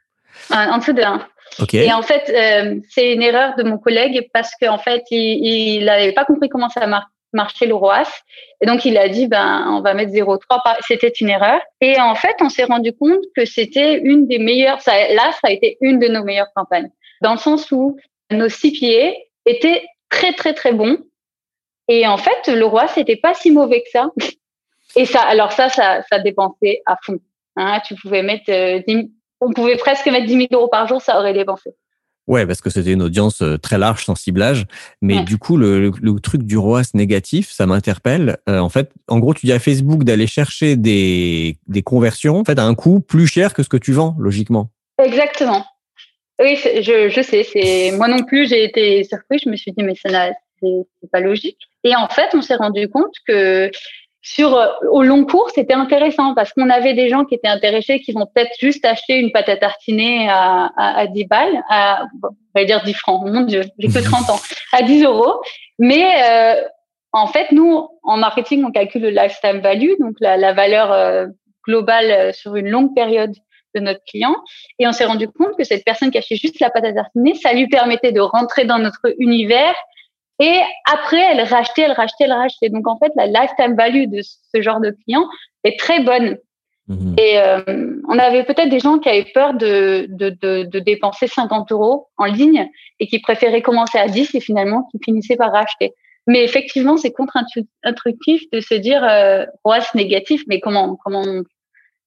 en dessous de 1. Ok. Et en fait, euh, c'est une erreur de mon collègue parce qu'en fait, il n'avait pas compris comment ça mar marchait le ROAS. Et donc, il a dit, ben, on va mettre 0,3. par- C'était une erreur. Et en fait, on s'est rendu compte que c'était une des meilleures, ça, là, ça a été une de nos meilleures campagnes. Dans le sens où nos CPA étaient très, très, très bons. Et en fait, le ROAS n'était pas si mauvais que ça. Et ça, alors ça, ça, ça dépensait à fond. Hein, tu pouvais mettre, euh, 10 on pouvait presque mettre 10 000 euros par jour, ça aurait dépensé. Ouais, parce que c'était une audience euh, très large, sans ciblage. Mais Ouais. du coup, le, le, le truc du ROAS négatif, ça m'interpelle. Euh, en fait, en gros, tu dis à Facebook d'aller chercher des, des conversions en fait, à un coût plus cher que ce que tu vends, logiquement. Exactement. Oui, je, je sais. C'est moi non plus, j'ai été surpris. Je me suis dit mais ça c'est pas logique. Et en fait, on s'est rendu compte que sur euh, au long cours, c'était intéressant parce qu'on avait des gens qui étaient intéressés, qui vont peut-être juste acheter une pâte à tartiner à, à, à 10 balles, à on va dire 10 francs. Mon Dieu, j'ai que 30 ans, à 10 euros. Mais euh, en fait, nous, en marketing, on calcule le lifetime value, donc la, la valeur euh, globale euh, sur une longue période de notre client. Et on s'est rendu compte que cette personne qui achetait juste la pâte à tartiner, ça lui permettait de rentrer dans notre univers. Et après, elle rachetait, elle rachetait, elle rachetait. Donc, en fait, la lifetime value de ce genre de client est très bonne. Mhm. Et euh, on avait peut-être des gens qui avaient peur de, de, de, de dépenser 50 euros en ligne et qui préféraient commencer à 10 et finalement qui finissaient par racheter. Mais effectivement, c'est contre-intuitif de se dire, euh, ouais, c'est négatif, mais comment, comment,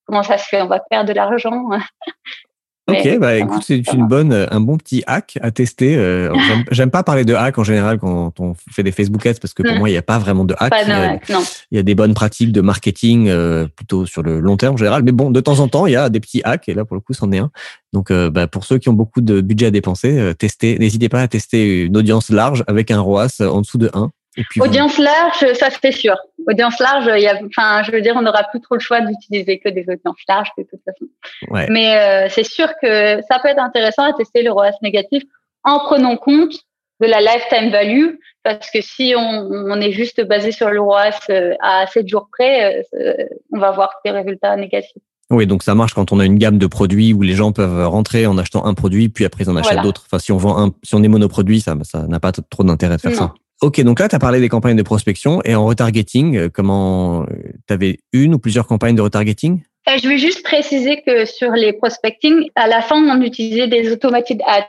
comment ça se fait? On va perdre de l'argent. Ok, bah écoute, c'est une bonne, un bon petit hack à tester. Euh, j'aime- pas parler de hack en général quand on fait des Facebook ads parce que pour Hmm. moi, il n'y a pas vraiment de hack. Pas Il y a- de- non. Il y a des bonnes pratiques de marketing euh, plutôt sur le long terme en général. Mais bon, de temps en temps, il y a des petits hacks et là, pour le coup, c'en est un. Donc, euh, bah, pour ceux qui ont beaucoup de budget à dépenser, euh, testez, n'hésitez pas à tester une audience large avec un ROAS en dessous de 1. Et puis vous- Audience large, ça c'est sûr. Audience large, il y a, enfin, je veux dire, on n'aura plus trop le choix d'utiliser que des audiences larges de toute façon. Ouais. Mais euh, c'est sûr que ça peut être intéressant à tester le ROAS négatif en prenant compte de la lifetime value, parce que si on, on est juste basé sur le ROAS euh, à 7 jours près, euh, on va avoir des résultats négatifs. Oui, donc ça marche quand on a une gamme de produits où les gens peuvent rentrer en achetant un produit, puis après ils en achètent Voilà. d'autres. Enfin, si on vend un, si on est monoproduit, ça, ça n'a pas trop d'intérêt de faire Non. ça. Ok, donc là, tu as parlé des campagnes de prospection et en retargeting, euh, comment tu avais une ou plusieurs campagnes de retargeting? Euh, je vais juste préciser que sur les prospecting, à la fin, on utilisait des automated ads.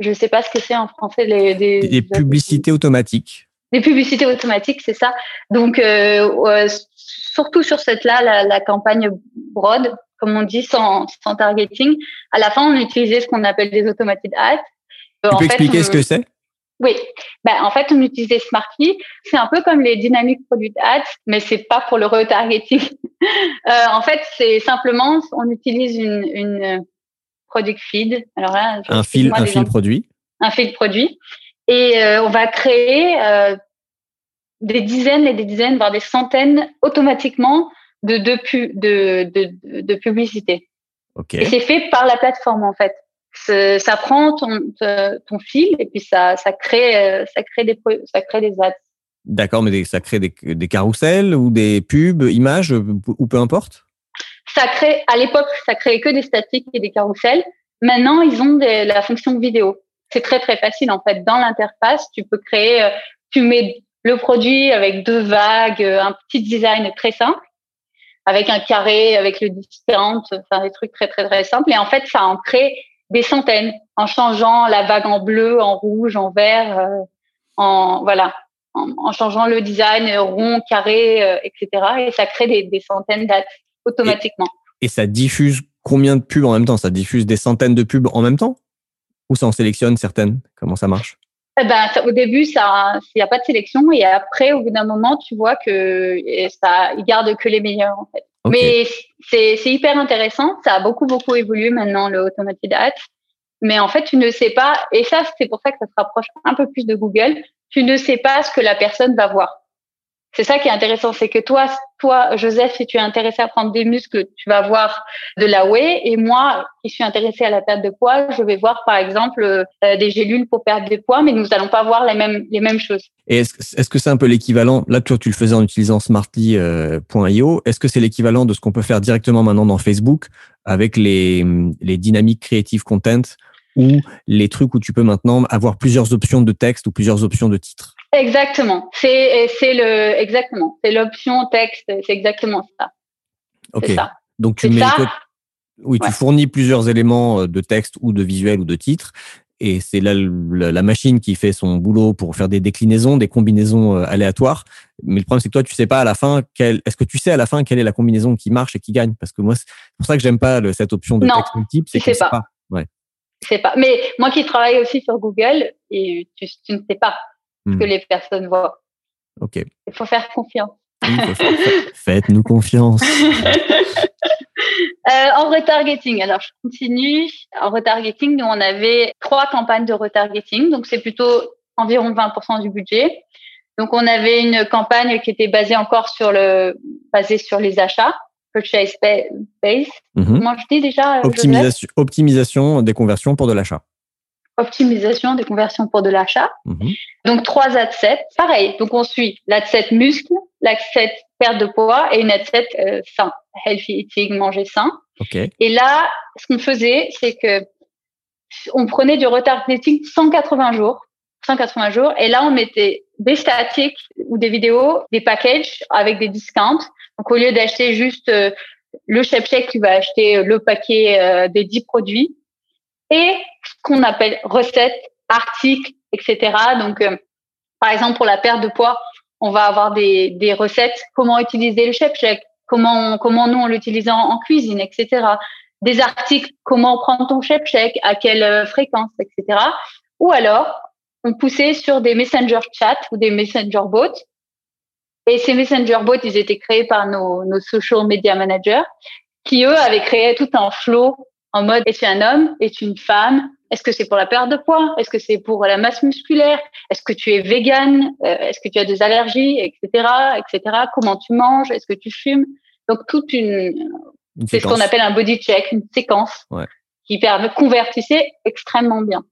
Je ne sais pas ce que c'est en français. Les, des, publicités automatiques. Des publicités automatiques, c'est ça. Donc, euh, euh, surtout sur cette-là, la, la campagne broad, comme on dit, sans, sans targeting, à la fin, on utilisait ce qu'on appelle des automated ads. Euh, Tu en peux fait, expliquer on- ce que c'est? Oui, ben, en fait, on utilisait Smartly. C'est un peu comme les dynamic product ads, mais c'est pas pour le retargeting. euh, en fait, c'est simplement, on utilise une, une euh, product feed. Alors là, Un fil, un fil produit. un fil produit, et euh, on va créer euh, des dizaines et des dizaines, voire des centaines automatiquement de de, pu- de, de, de, de publicités. Ok. Et c'est fait par la plateforme en fait. Ça prend ton, fil et puis ça, ça crée, euh, ça crée des, ça crée des ads. D'accord, mais ça crée des, des carousels ou des pubs, images euh, ou peu importe? Ça crée, à l'époque, ça créait que des statiques et des carousels. Maintenant, ils ont des- la fonction vidéo. C'est très très facile en fait. Dans l'interface, tu peux créer, euh, tu mets le produit avec deux vagues, un petit design très simple, avec un carré, avec le discount, enfin des trucs très très très simples. Et en fait, ça en crée des centaines en changeant la vague en bleu, en rouge, en vert, euh, en voilà, en, en changeant le design euh, rond, carré, euh, etc. Et ça crée des, des centaines d'ads automatiquement. Et ça diffuse combien de pubs en même temps? Ça diffuse des centaines de pubs en même temps? Ou ça en sélectionne certaines? Comment ça marche? Eh ben, ça- au début, ça, il n'y a pas de sélection, et après, au bout d'un moment, tu vois que ça, ils gardent que les meilleurs en fait. Mais c'est c'est hyper intéressant. Ça a beaucoup beaucoup évolué maintenant le automated ads. Mais en fait, tu ne sais pas, et ça, c'est pour ça que ça se rapproche un peu plus de Google. Tu ne sais pas ce que la personne va voir. C'est ça qui est intéressant, c'est que toi, toi, Joseph, si tu es intéressé à prendre des muscles, tu vas voir de la whey, et moi, qui suis intéressée à la perte de poids, je vais voir par exemple euh, des gélules pour perdre des poids, mais nous allons pas voir les mêmes les mêmes choses. Et est-ce est-ce que c'est un peu l'équivalent Là, toi, tu le faisais en utilisant smartly.io. Est-ce que c'est l'équivalent de ce qu'on peut faire directement maintenant dans Facebook avec les, les dynamiques creative content ou les trucs où tu peux maintenant avoir plusieurs options de texte ou plusieurs options de titre Exactement. C'est c'est le exactement. C'est l'option texte. C'est exactement ça. Ok. Ça. Donc tu mets ça. oui, tu fournis plusieurs éléments euh, de texte ou de visuel ou de titre. Et c'est la, la machine qui fait son boulot pour faire des déclinaisons, des combinaisons euh, aléatoires. Mais le problème, c'est que toi, tu sais pas à la fin quelle, est-ce que tu sais à la fin quelle est la combinaison qui marche et qui gagne? Parce que moi, c'est pour ça que j'aime pas le- cette option de Non, texte multiple, c'est qu'on sais pas. pas. Ouais. Je sais pas. Mais moi qui travaille aussi sur Google, et tu, tu ne sais pas ce Hmm. que les personnes voient. Ok. Il faut faire confiance. Oui, faut faire- fa- Faites-nous confiance. Euh, en retargeting, alors je continue. En retargeting, nous on avait trois campagnes de retargeting, donc c'est plutôt environ 20% du budget. Donc on avait une campagne qui était basée encore sur le basée sur les achats, purchase ba- base. Mhm. Comment je dis déjà euh, optimisation des conversions pour de l'achat. Optimisation des conversions pour de l'achat. Mhm. Donc trois ad sets, pareil. Donc on suit l'ad set muscle, l'ad set perte de poids et une ad set euh, sain, healthy eating, manger sain. Ok. Et là, ce qu'on faisait, c'est que on prenait du retargeting 180 jours, 180 jours, et là on mettait des statiques ou des vidéos, des packages avec des discounts. Donc au lieu d'acheter juste euh, le chef chèque, tu vas acheter euh, le paquet euh, des 10 produits et qu'on appelle recettes, articles, etc. Donc euh, par exemple pour la perte de poids, on va avoir des, des recettes, comment utiliser le chef chèque, comment comment nous on l'utilise en, cuisine, etc. des articles, comment prendre ton chèque chèque, à quelle euh, fréquence, etc. Ou alors, on poussait sur des messenger chat ou des messenger bots. Et ces messenger bots, ils étaient créés par nos, nos social media managers, qui eux avaient créé tout un flow en mode es-tu un homme, es-tu une femme, est-ce que c'est pour la perte de poids, est-ce que c'est pour la masse musculaire, est-ce que tu es vegan, euh, est-ce que tu as des allergies, etc., etc. Comment tu manges, est-ce que tu fumes? Donc toute une, c'est ce qu'on appelle un body check, une séquence qui permet de convertisser extrêmement bien.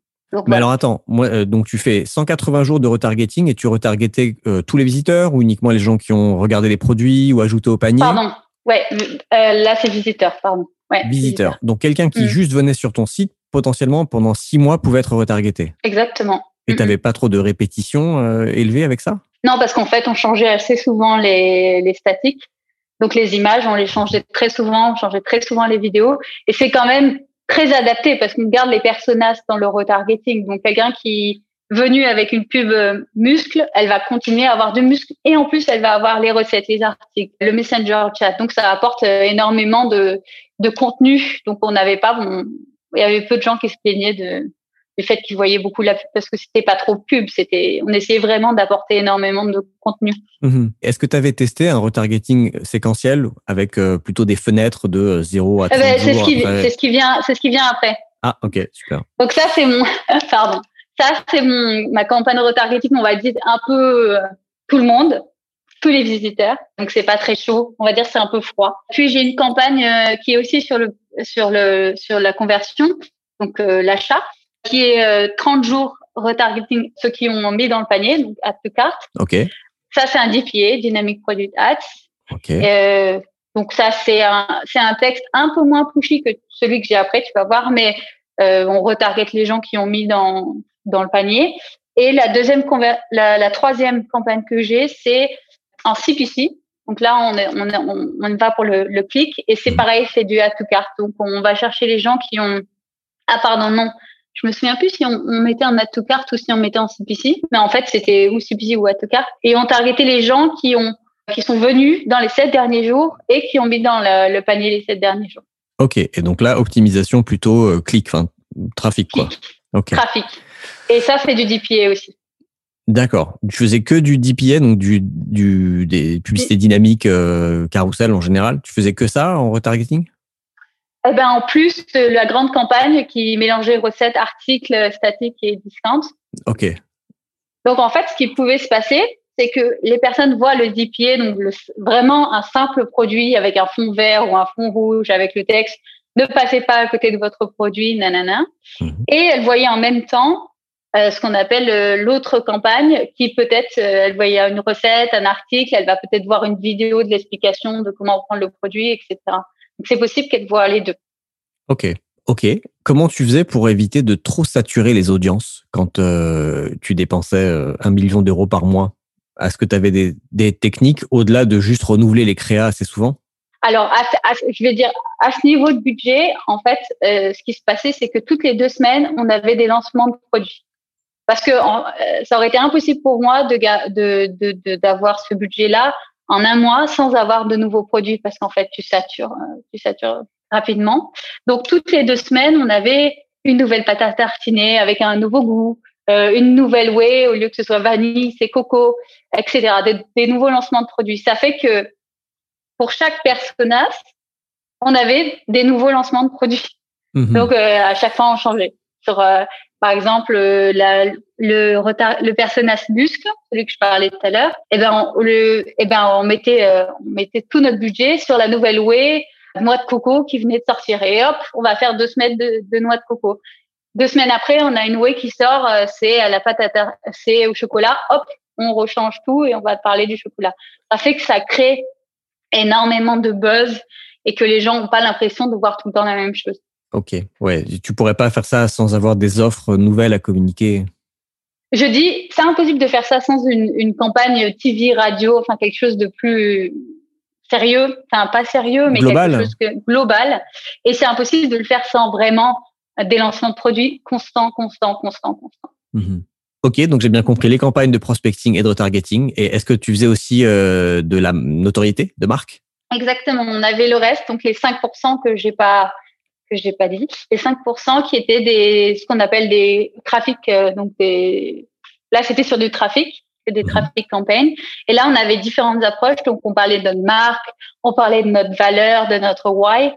Mais alors attends, moi, euh, donc tu fais 180 jours de retargeting et tu retargetais euh, tous les visiteurs ou uniquement les gens qui ont regardé les produits ou ajouté au panier? Pardon, ouais, là c'est visiteurs, pardon. Ouais, visiteurs. Donc quelqu'un qui mm. juste venait sur ton site, potentiellement pendant six mois, pouvait être retargeté. Exactement. Et tu n'avais pas trop de répétitions euh, élevées avec ça? Non, parce qu'en fait, on changeait assez souvent les, les statiques. Donc les images, on les changeait très souvent, on changeait très souvent les vidéos. Et c'est quand même très adapté parce qu'on garde les personnages dans le retargeting. Donc quelqu'un qui venu avec une pub euh, muscle, elle va continuer à avoir du muscle et en plus elle va avoir les recettes, les articles, le messenger chat. Donc ça apporte euh, énormément de, de contenu. Donc on n'avait pas, il y avait peu de gens qui se plaignaient de, du fait qu'ils voyaient beaucoup la pub parce que c'était pas trop pub. C'était, on essayait vraiment d'apporter énormément de contenu. Mhm. Est-ce que tu avais testé un retargeting séquentiel avec euh, plutôt des fenêtres de 0 à 30 eh ben, c'est ce qui, c'est ce qui vient, c'est ce qui vient après. Ah, ok, super. Donc ça, c'est mon, pardon. Ça, c'est mon, ma campagne retargeting, on va dire un peu euh, tout le monde, tous les visiteurs. Donc c'est pas très chaud. On va dire c'est un peu froid. Puis j'ai une campagne euh, qui est aussi sur le, sur le, sur la conversion. Donc l'achat qui est 30 euh, jours retargeting ceux qui ont mis dans le panier, donc add to cart. OK. Ça, c'est un DPA, Dynamic Product Ads. OK. Euh, donc ça, c'est un, c'est un texte un peu moins pushy que celui que j'ai après, tu vas voir, mais euh, on retarget les gens qui ont mis dans, dans le panier. Et la deuxième, la, la troisième campagne que j'ai, c'est en CPC. Donc là, on, est, on, on, on va pour le, le clic et c'est hmm. pareil, c'est du add to cart. Donc on va chercher les gens qui ont, ah pardon, non, je me souviens plus si on, mettait en add to cart ou si on mettait en CPC, mais en fait c'était ou CPC ou add to cart. Et on targetait les gens qui ont qui sont venus dans les sept derniers jours et qui ont mis dans le, panier les sept derniers jours. Ok, et donc là optimisation plutôt euh, clic, enfin trafic quoi. Ok. Trafic. Et ça fait du DPA aussi. D'accord. Tu faisais que du DPA, donc du, du des publicités dynamiques euh, carousel en général. Tu faisais que ça en retargeting? Eh ben, en plus la grande campagne qui mélangeait recettes, articles, statiques et discount. OK. Donc, en fait, ce qui pouvait se passer, c'est que les personnes voient le DPA, donc vraiment un simple produit avec un fond vert ou un fond rouge avec le texte. Ne passez pas à côté de votre produit, nanana. Mhm. Et elles voyaient en même temps euh, ce qu'on appelle euh, l'autre campagne, qui peut-être, euh, elle voyait une recette, un article, elle va peut-être voir une vidéo de l'explication de comment prendre le produit, etc c'est possible qu'elle voit les deux. Ok. Ok. Comment tu faisais pour éviter de trop saturer les audiences quand euh, tu dépensais un million d'euros par mois? Est-ce que tu avais des, techniques au-delà de juste renouveler les créas assez souvent? Alors, je vais dire, à ce niveau de budget, en fait, ce qui se passait, c'est que toutes les deux semaines, on avait des lancements de produits. Parce que ça aurait été impossible pour moi de d'avoir ce budget-là en un mois sans avoir de nouveaux produits parce qu'en fait, tu satures, euh, tu satures rapidement. Donc, toutes les deux semaines, on avait une nouvelle pâte à tartiner avec un nouveau goût, euh, une nouvelle whey au lieu que ce soit vanille, c'est coco, etc. Des, nouveaux lancements de produits. Ça fait que pour chaque personnage, on avait des nouveaux lancements de produits. Mhm. Donc, euh, à chaque fois, on changeait. Sur, par exemple, la, le, retard, le personnage muscle, celui que je parlais tout à l'heure, eh ben, on, le, eh ben, on mettait, euh, on mettait tout notre budget sur la nouvelle whey, noix de coco qui venait de sortir. Et hop, on va faire deux semaines de, de noix de coco. Deux semaines après, on a une whey qui sort, euh, c'est à la pâte à c'est au chocolat. Hop, on rechange tout et on va parler du chocolat. Ça fait que ça crée énormément de buzz et que les gens n'ont pas l'impression de voir tout le temps la même chose. Ok, ouais, tu pourrais pas faire ça sans avoir des offres nouvelles à communiquer? Je dis, c'est impossible de faire ça sans une, campagne TV, radio, enfin quelque chose de plus sérieux, enfin pas sérieux, mais global. quelque chose que, global. Et c'est impossible de le faire sans vraiment des lancements de produits constants, constants, constants, constants. Mhm. Ok, donc j'ai bien compris les campagnes de prospecting et de retargeting. Et est-ce que tu faisais aussi euh, de la notoriété de marque? Exactement. On avait le reste, donc les 5% que j'ai pas que j'ai pas dit, et 5% qui étaient des ce qu'on appelle des trafics, euh, donc des là c'était sur du trafic, des Mhm. traffic campaigns. Et là on avait différentes approches, donc on parlait de notre marque, on parlait de notre valeur, de notre why,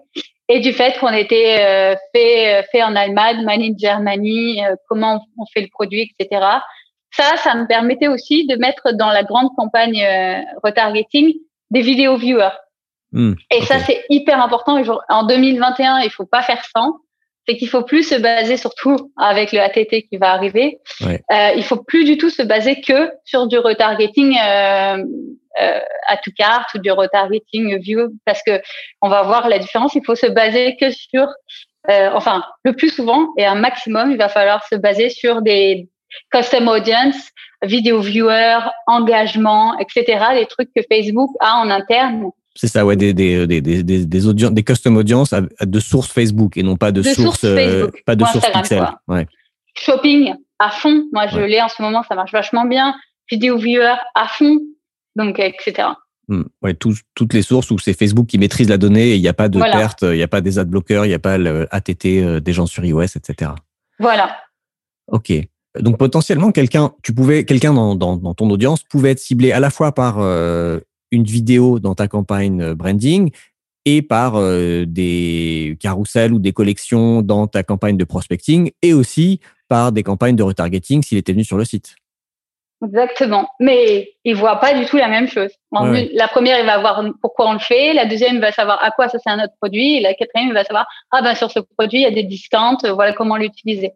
et du fait qu'on était euh, fait fait en Allemagne, made in Germany, euh, comment on fait le produit, etc. Ça, ça me permettait aussi de mettre dans la grande campagne euh, retargeting des vidéos viewers. Hmm, Et ça, c'est hyper important. En 2021, il faut pas faire sans. C'est qu'il faut plus se baser, surtout avec le ATT qui va arriver, Ouais. euh, il faut plus du tout se baser que sur du retargeting euh, euh, à tout carte ou du retargeting view, parce que on va voir la différence. Il faut se baser que sur, euh, enfin, le plus souvent et un maximum, il va falloir se baser sur des custom audience, vidéo viewer, engagement, etc. Des trucs que Facebook a en interne C'est ça, ouais, des, des, des, des, des, des, audiences, des custom audiences de source Facebook et non pas de, De source, source euh, pas de ou source pixel. Ouais. shopping à fond. Moi, je Ouais. l'ai en ce moment, ça marche vachement bien. Vidéo viewer à fond, donc etc. Hmm. Ouais, toutes les sources où c'est Facebook qui maîtrise la donnée et il n'y a pas de Voilà. perte, il n'y a pas des ad bloqueurs, il n'y a pas le ATT euh, des gens sur iOS, etc. Voilà. Ok. Donc potentiellement, quelqu'un, tu pouvais, quelqu'un dans, dans, dans ton audience pouvait être ciblé à la fois par euh, une vidéo dans ta campagne euh, branding et par euh, des carousels ou des collections dans ta campagne de prospecting et aussi par des campagnes de retargeting s'il était venu sur le site. Exactement. Mais il voit pas du tout la même chose. En Ouais, vue- La première, il va voir pourquoi on le fait. La deuxième, il va savoir à quoi ça c'est un autre produit. Et la quatrième, il va savoir ah ben sur ce produit, il y a des discounts. Voilà comment l'utiliser.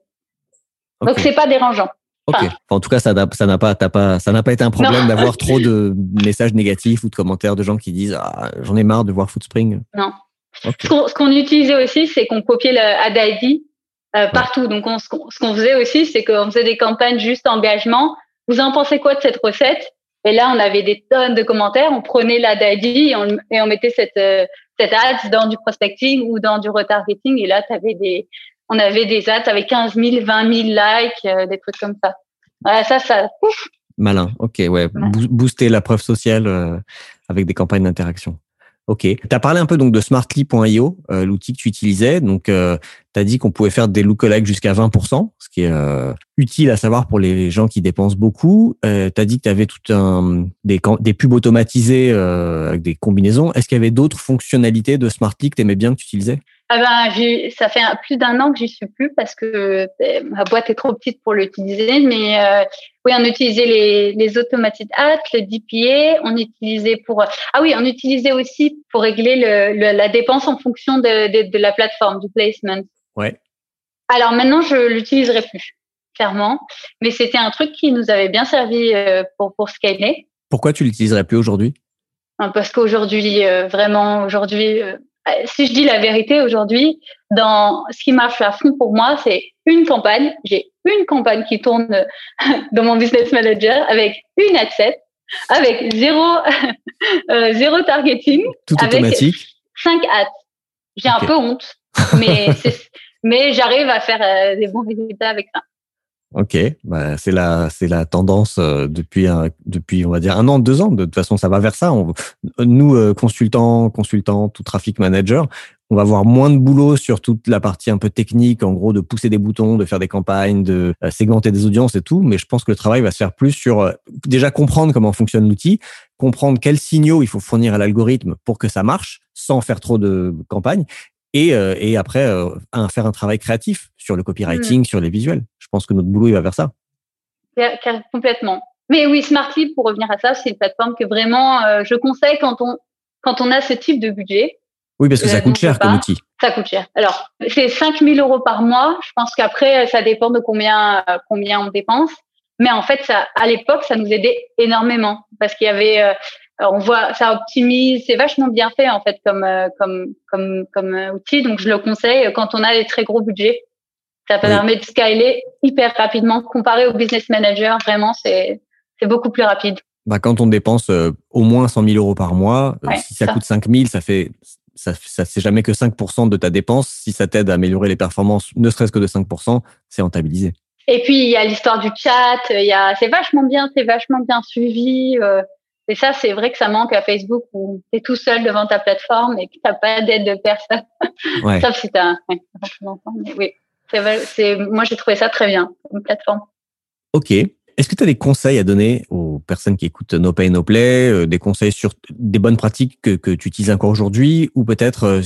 Donc c'est pas dérangeant. Ok. enfin- en tout cas, ça n'a pas, t'as pas, ça n'a pas été un problème d'avoir trop de messages négatifs ou de commentaires de gens qui disent ah, j'en ai marre de voir Footspring. Non. Ce qu'on utilisait aussi, c'est qu'on copiait le ad ID euh, partout. Donc, on- ce qu'on faisait aussi, c'est qu'on faisait des campagnes juste engagement. Vous en pensez quoi de cette recette? Et là, on avait des tonnes de commentaires. On prenait l'ad ID et on, et on mettait cette, euh, cette ad dans du prospecting ou dans du retargeting. Et là, avais des, on avait des ads avec 15 000, 20 000 likes, euh, des trucs comme ça. Voilà, ça, ça, ouf, Malin. Ok, ouais. Boo- Booster la preuve sociale euh, avec des campagnes d'interaction. Ok. Tu as parlé un peu donc de smartly.io, euh, l'outil que tu utilisais. Donc, euh, tu as dit qu'on pouvait faire des lookalikes jusqu'à 20%, ce qui est euh, utile à savoir pour les gens qui dépensent beaucoup. Tu as dit que tu avais tout un des, pubs automatisées avec des combinaisons. Est-ce qu'il y avait d'autres fonctionnalités de Smartly que tu aimais bien que tu utilisais? Ah ben, ça fait plus d'un an que j'y suis plus parce que euh, ma boîte est trop petite pour l'utiliser. Mais euh, oui, on utilisait les, les automated ads, le DPA. On utilisait pour ah oui, on utilisait aussi pour régler le, le- la dépense en fonction de, de, de la plateforme du placement. Ouais. Alors maintenant, je l'utiliserai plus clairement, mais c'était un truc qui nous avait bien servi euh, pour pour scaler. Pourquoi tu l'utiliserais plus aujourd'hui? Parce qu'aujourd'hui, euh, vraiment, aujourd'hui, si je dis la vérité, aujourd'hui, dans ce qui marche à fond pour moi, c'est une campagne. J'ai une campagne qui tourne euh, dans mon business manager avec une ad set, avec zéro, euh, zéro targeting, Tout Avec- automatique. cinq ads. J'ai un peu honte, mais j'arrive à faire euh, des bons résultats avec ça. Ok, bah, c'est la c'est la tendance euh, depuis un, depuis on va dire un an, deux ans. De toute façon, ça va vers ça. Nous euh, consultants, consultantes ou traffic manager, on va avoir moins de boulot sur toute la partie un peu technique, en gros de pousser des boutons, de faire des campagnes, de euh, segmenter des audiences et tout. Mais je pense que le travail va se faire plus sur déjà comprendre comment fonctionne l'outil, comprendre quels signaux il faut fournir à l'algorithme pour que ça marche, sans faire trop de campagnes. Et, euh, et après, euh, un- faire un travail créatif sur le copywriting, sur les visuels. Je pense que notre boulot, il va vers ça. Complètement. Mais oui, Smartly, pour revenir à ça, c'est une plateforme que vraiment euh, je conseille quand on quand on a ce type de budget. Oui, parce que ça Euh, coûte cher comme outil. Ça coûte cher. Alors, c'est 5 000 euros par mois. Je pense qu'après, ça dépend de combien combien on dépense. Mais en fait, ça, à l'époque, ça nous aidait énormément parce qu'il y avait, on voit, ça optimise, c'est vachement bien fait en fait comme euh, comme comme comme euh, outil. Donc, je le conseille quand on a des très gros budgets. Ça Oui. permet de scaler hyper rapidement comparé au business manager. Vraiment, c'est c'est beaucoup plus rapide. Bah, quand on dépense euh, au moins 100 000 euros par mois, euh, si ça, ça. coûte 5 000, ça fait, ça, ça c'est jamais que 5% de ta dépense. Si ça t'aide à améliorer les performances, ne serait-ce que de 5%, c'est rentabilisé. Et puis il y a l'histoire du chat, il y a c'est vachement bien, c'est vachement bien suivi. euh, Et ça, c'est vrai que ça manque à Facebook où tu es tout seul devant ta plateforme et que tu n'as pas d'aide de personne. Ouais. Sauf si tu as ouais, mais oui. C'est moi, j'ai trouvé ça très bien, comme plateforme. Ok. Est-ce que tu as des conseils à donner aux personnes qui écoutent No Pay No Play, euh, des conseils sur des bonnes pratiques que, que tu utilises encore aujourd'hui, ou peut-être euh,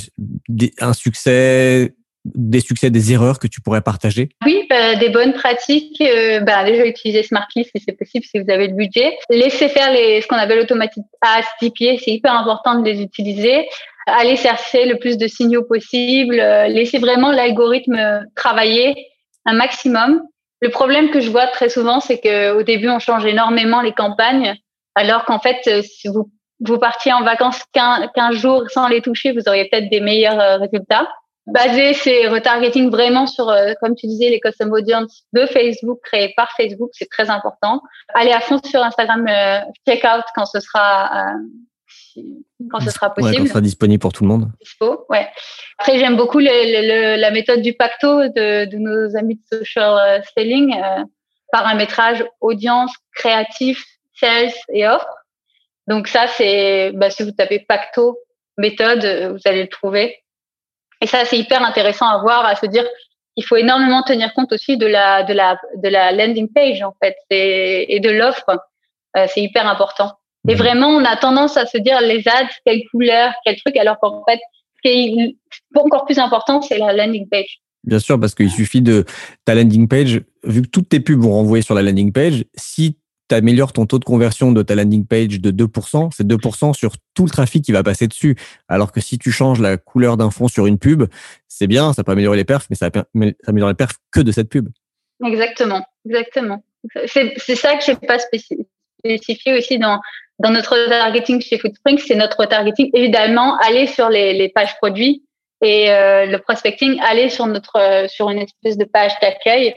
un succès, des succès, des erreurs que tu pourrais partager? Oui, bah, des bonnes pratiques. Euh, bah, déjà, utiliser Smartly si c'est possible, si vous avez le budget. Laissez faire les, ce qu'on appelle automatic ads, DPA, c'est hyper important de les utiliser. Allez chercher le plus de signaux possible. Euh, laissez vraiment l'algorithme travailler un maximum. Le problème que je vois très souvent, c'est qu'au début, on change énormément les campagnes, alors qu'en fait, euh, si vous, vous partiez en vacances 15, 15 jours sans les toucher, vous auriez peut-être des meilleurs euh, résultats. Baser ces retargeting vraiment sur, euh, comme tu disais, les custom audience de Facebook créés par Facebook, c'est très important. Allez à fond sur Instagram, euh, check out quand ce sera, euh, quand ce sera Ouais, quand possible ce sera disponible pour tout le monde. dispo. Ouais. Après, j'aime beaucoup le, le- le- la méthode du pacto de, de nos amis de social euh, selling, euh, paramétrage, audience, créatif, sales et offre. Donc ça, c'est bah, si vous tapez pacto méthode, euh, vous allez le trouver. Et ça, c'est hyper intéressant à voir, à se dire qu'il faut énormément tenir compte aussi de la de la de la landing page en fait et, et de l'offre. Euh, c'est hyper important. Et Mhm. vraiment, on a tendance à se dire les ads, quelle couleur, quel truc, alors qu'en fait, ce qui est encore plus important, c'est la landing page. Bien sûr, parce qu'il suffit de ta landing page, vu que toutes tes pubs vont renvoyer sur la landing page, si tu améliores ton taux de conversion de ta landing page de 2%, c'est 2% sur tout le trafic qui va passer dessus. Alors que si tu changes la couleur d'un fond sur une pub, c'est bien, ça peut améliorer les perfs, mais ça peut améliorer les perfs que de cette pub. Exactement, exactement. C'est ça que j'ai pas spéci- spécifié aussi dans notre targeting chez Foodspring, c'est notre targeting. Évidemment, aller sur les, les pages produits et euh, le prospecting, aller sur notre euh, sur une espèce de page d'accueil.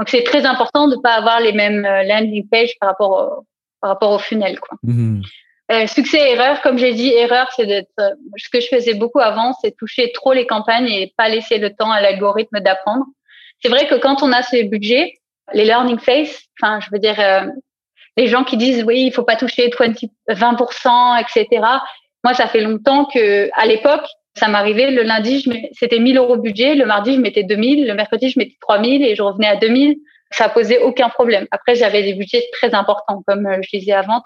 Donc c'est très important de pas avoir les mêmes euh, landing pages par rapport au, par rapport au funnel quoi. Euh, succès erreur, comme j'ai dit, erreur, c'est d'être. euh, ce que je faisais beaucoup avant, c'est toucher trop les campagnes et pas laisser le temps à l'algorithme d'apprendre. C'est vrai que quand on a ces budgets, les learning phase, enfin, je veux dire, euh, les gens qui disent oui, il faut pas toucher 20, 20%, etc. Moi, ça fait longtemps que, à l'époque, ça m'arrivait le lundi, c'était 1000 euros budget, le mardi, je mettais 2000, le mercredi, je mettais 3000 et je revenais à 2000. Ça posait aucun problème. Après, j'avais des budgets très importants, comme euh, je disais avant.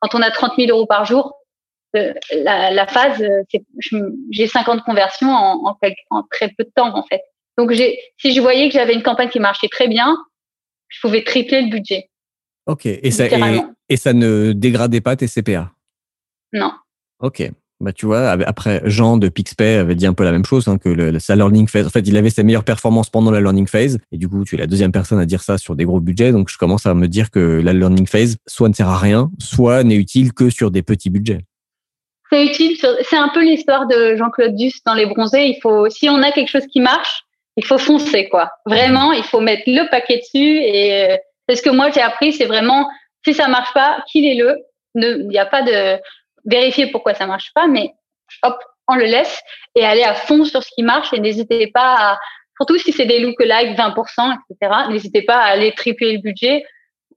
Quand on a 30 000 euros par jour, euh, la, la phase, euh, j'ai 50 conversions en, en, quel- en très peu de temps, en fait. Donc, si je voyais que j'avais une campagne qui marchait très bien, je pouvais tripler le budget. Ok. Et ça, et ça ne dégradait pas tes CPA. Non. Ok. Bah, tu vois, après, Jean de Pixpay avait dit un peu la même chose, hein, que le, sa learning phase, en fait, il avait ses meilleures performances pendant la learning phase. Et du coup, tu es la deuxième personne à dire ça sur des gros budgets. Donc, je commence à me dire que la learning phase, soit ne sert à rien, soit n'est utile que sur des petits budgets. C'est utile. C'est un peu l'histoire de Jean-Claude Duss dans Les Bronzés. Il faut, si on a quelque chose qui marche, il faut foncer, quoi. Vraiment, il faut mettre le paquet dessus. Et euh, c'est ce que moi j'ai appris, c'est vraiment, si ça marche pas, qu'il est le. Il n'y a pas de vérifier pourquoi ça marche pas, mais hop, on le laisse et aller à fond sur ce qui marche. Et n'hésitez pas à, surtout si c'est des lookalikes 20%, etc. N'hésitez pas à aller tripler le budget.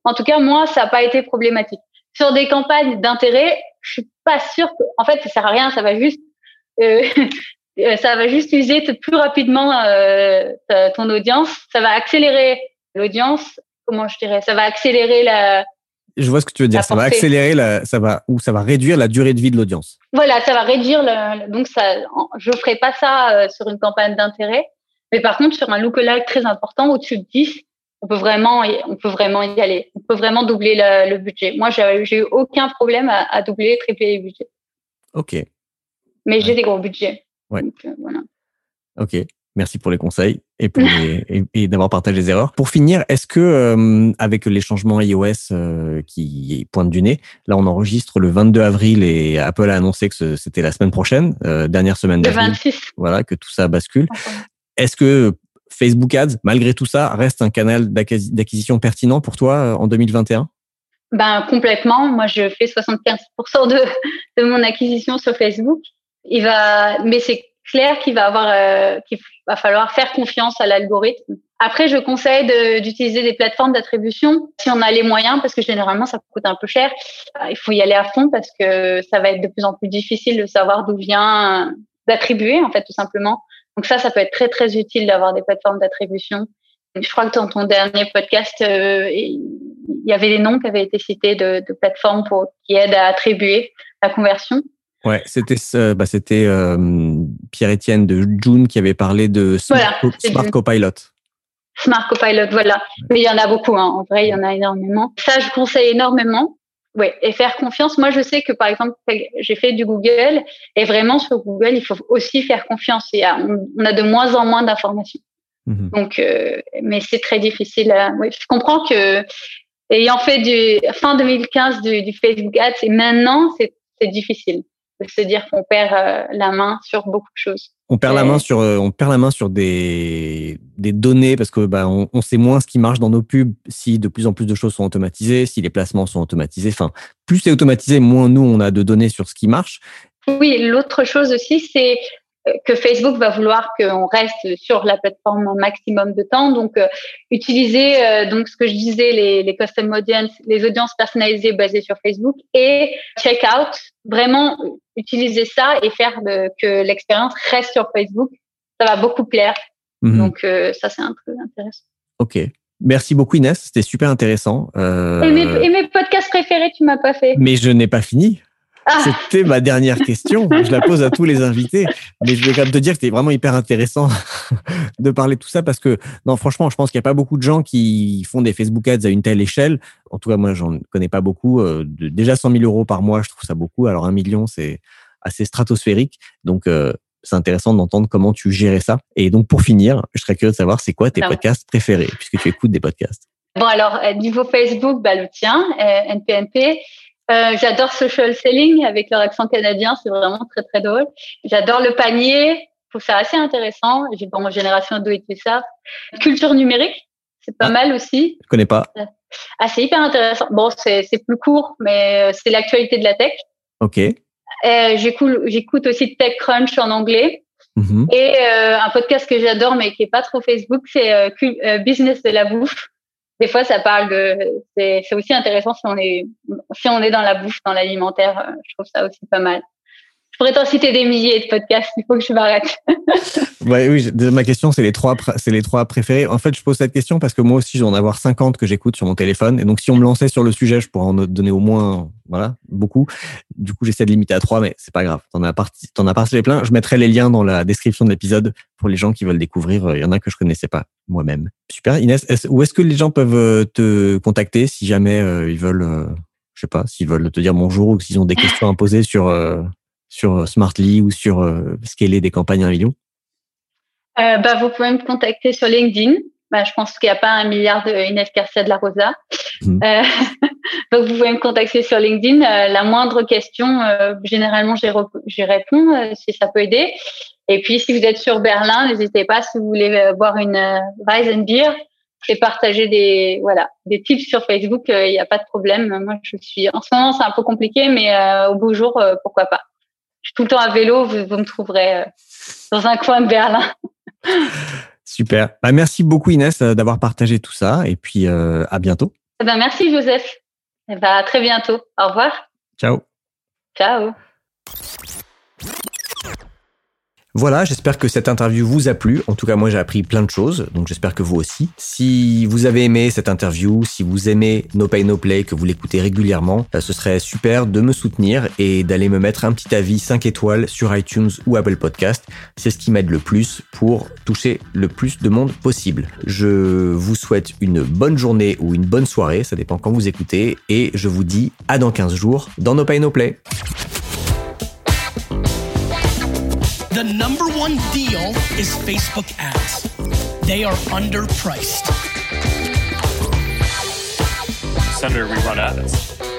En tout cas, moi, ça n'a pas été problématique. Sur des campagnes d'intérêt, je suis pas sûre que, en fait, ça sert à rien. Ça va juste, euh, euh, ça va juste user plus rapidement euh, ton audience. Ça va accélérer l'audience. Comment je dirais? Ça va accélérer la. Je vois ce que tu veux dire. Ça va accélérer la, ça va, ou ça va réduire la durée de vie de l'audience. Voilà, ça va réduire le. Donc ça, je ferai pas ça euh, sur une campagne d'intérêt. Mais par contre, sur un lookalike très important, au-dessus de 10, on peut vraiment, y- on peut vraiment y aller. On peut vraiment doubler le, le budget. Moi, j'ai eu aucun problème à, à doubler, tripler les budgets. Ok. Mais j'ai des gros budgets. Ouais. Donc, euh, voilà. Ok. Merci pour les conseils et, d'avoir partagé les erreurs. Pour finir, est-ce que euh, avec les changements iOS euh, qui pointent du nez, là on enregistre le 22 avril et Apple a annoncé que c'était la semaine prochaine, euh, dernière semaine d'avril, 26. voilà, que tout ça bascule. Est-ce que Facebook Ads, malgré tout ça, reste un canal d'acquisi- d'acquisition pertinent pour toi en 2021 Ben complètement. Moi, je fais 75% de, de mon acquisition sur Facebook. Il va, mais c'est clair qu'il va avoir, euh, qu'il va falloir faire confiance à l'algorithme. Après, je conseille d'utiliser des plateformes d'attribution si on a les moyens, parce que généralement ça coûte un peu cher. Il faut y aller à fond parce que ça va être de plus en plus difficile de savoir d'où vient d'attribuer en fait tout simplement. Donc ça, ça peut être très très utile d'avoir des plateformes d'attribution. Je crois que dans ton dernier podcast, euh, il y avait des noms qui avaient été cités de, plateformes qui aident à attribuer la conversion. Ouais, c'était bah, c'était euh, Pierre-Étienne de June qui avait parlé de Smart, Copilot. Smart Copilot, voilà. Mais il y en a beaucoup, hein. en vrai, il y en a énormément. Ça, je conseille énormément. Ouais, et faire confiance. Moi, je sais que par exemple, j'ai fait du Google et vraiment sur Google, il faut aussi faire confiance. Il on, a de moins en moins d'informations. Mhm. Donc, euh, mais c'est très difficile. Oui, je comprends que ayant fait du fin 2015 du, du Facebook Ads et maintenant, c'est difficile de se dire qu'on perd euh, la main sur beaucoup de choses. On perd la main sur, euh, on perd la main sur des, des données parce que bah, on, on, sait moins ce qui marche dans nos pubs si de plus en plus de choses sont automatisées, si les placements sont automatisés. Enfin, plus c'est automatisé, moins nous on a de données sur ce qui marche. Oui, l'autre chose aussi, c'est que Facebook va vouloir qu'on reste sur la plateforme un maximum de temps. Donc, euh, utiliser euh, donc ce que je disais, les, les custom audience, les audiences personnalisées basées sur Facebook et checkout, vraiment utiliser ça et faire que l'expérience reste sur Facebook. Ça va beaucoup plaire. Mhm. Donc, euh, ça, c'est un truc intéressant. OK. Merci beaucoup Inès, c'était super intéressant. Et, mes, et, mes, podcasts préférés, tu m'as pas fait. Mais je n'ai pas fini. Ah. C'était ma dernière question. Je la pose à tous les invités. Mais je vais quand même te dire que c'était vraiment hyper intéressant de parler de tout ça parce que, non, franchement, je pense qu'il n'y a pas beaucoup de gens qui font des Facebook Ads à une telle échelle. En tout cas, moi, j'en connais pas beaucoup. Euh, déjà 100 000 euros par mois, je trouve ça beaucoup. Alors, un million, c'est assez stratosphérique. Donc, euh, c'est intéressant d'entendre comment tu gérais ça. Et donc, pour finir, je serais curieux de savoir c'est quoi tes podcasts préférés puisque tu écoutes des podcasts. Bon, alors, euh, niveau Facebook, bah, le tien, NPNP. Euh, j'adore social selling avec leur accent canadien, c'est vraiment très très drôle. J'adore le panier, je trouve ça assez intéressant. J'ai mon génération do it yourself. Culture numérique, c'est pas ah. mal aussi. Je connais pas. Ah, c'est hyper intéressant. Bon, c'est plus court, mais euh, c'est l'actualité de la tech. Ok. Euh, J'écoute aussi TechCrunch en anglais. Mm-hmm. Et euh, un podcast que j'adore, mais qui est pas trop Facebook, c'est euh, Business de la bouffe des fois, ça parle de. C'est aussi intéressant si on est si on est dans la bouffe, dans l'alimentaire. Euh, je trouve ça aussi pas mal. Pourrais t'en citer des milliers de podcasts. Il faut que je m'arrête. ouais, oui, ma question, c'est les trois, c'est les trois préférés. En fait, je pose cette question parce que moi aussi, je dois en avoir 50 que j'écoute sur mon téléphone. Et donc, si on me lançait sur le sujet, je pourrais en donner au moins, voilà, beaucoup. Du coup, j'essaie de limiter à trois, mais c'est pas grave. T'en as parti, t'en as partagé plein. Je mettrai les liens dans la description de l'épisode pour les gens qui veulent découvrir. Il y en a que je connaissais pas moi-même. Super. Inès, où est-ce que les gens peuvent euh, te contacter si jamais euh, ils veulent, euh, je sais pas, s'ils veulent te dire bonjour ou s'ils ont des questions à poser sur sur Smartly ou sur scaler des campagnes à un million? Bah, Vous pouvez me contacter sur LinkedIn. Bah, je pense qu'il n'y a pas un milliard de Inès Garcia de la Rosa. Mmh. donc, vous pouvez me contacter sur LinkedIn. la moindre question, généralement, j'y réponds si ça peut aider. Et puis, si vous êtes sur Berlin, n'hésitez pas si vous voulez euh, boire une euh, and Beer et partager des voilà des tips sur Facebook. Il n'y a pas de problème. Moi, je suis en ce moment, c'est un peu compliqué, mais euh, au beau jour, pourquoi pas. Je suis tout le temps à vélo. Vous, me trouverez dans un coin de Berlin. Super. Bah, merci beaucoup Inès d'avoir partagé tout ça et puis à bientôt. Eh ben, merci Joseph. Eh ben, à très bientôt. Au revoir. Ciao. Ciao. Voilà, j'espère que cette interview vous a plu. En tout cas, moi, j'ai appris plein de choses, donc j'espère que vous aussi. Si vous avez aimé cette interview, si vous aimez No Pay No Play, que vous l'écoutez régulièrement, euh, ce serait super de me soutenir et d'aller me mettre un petit avis 5 étoiles sur iTunes ou Apple Podcast. C'est ce qui m'aide le plus pour toucher le plus de monde possible. Je vous souhaite une bonne journée ou une bonne soirée, ça dépend quand vous écoutez, et je vous dis à dans 15 jours dans No Pay No Play. The number one deal is Facebook ads. They are underpriced. Senator, we run ads.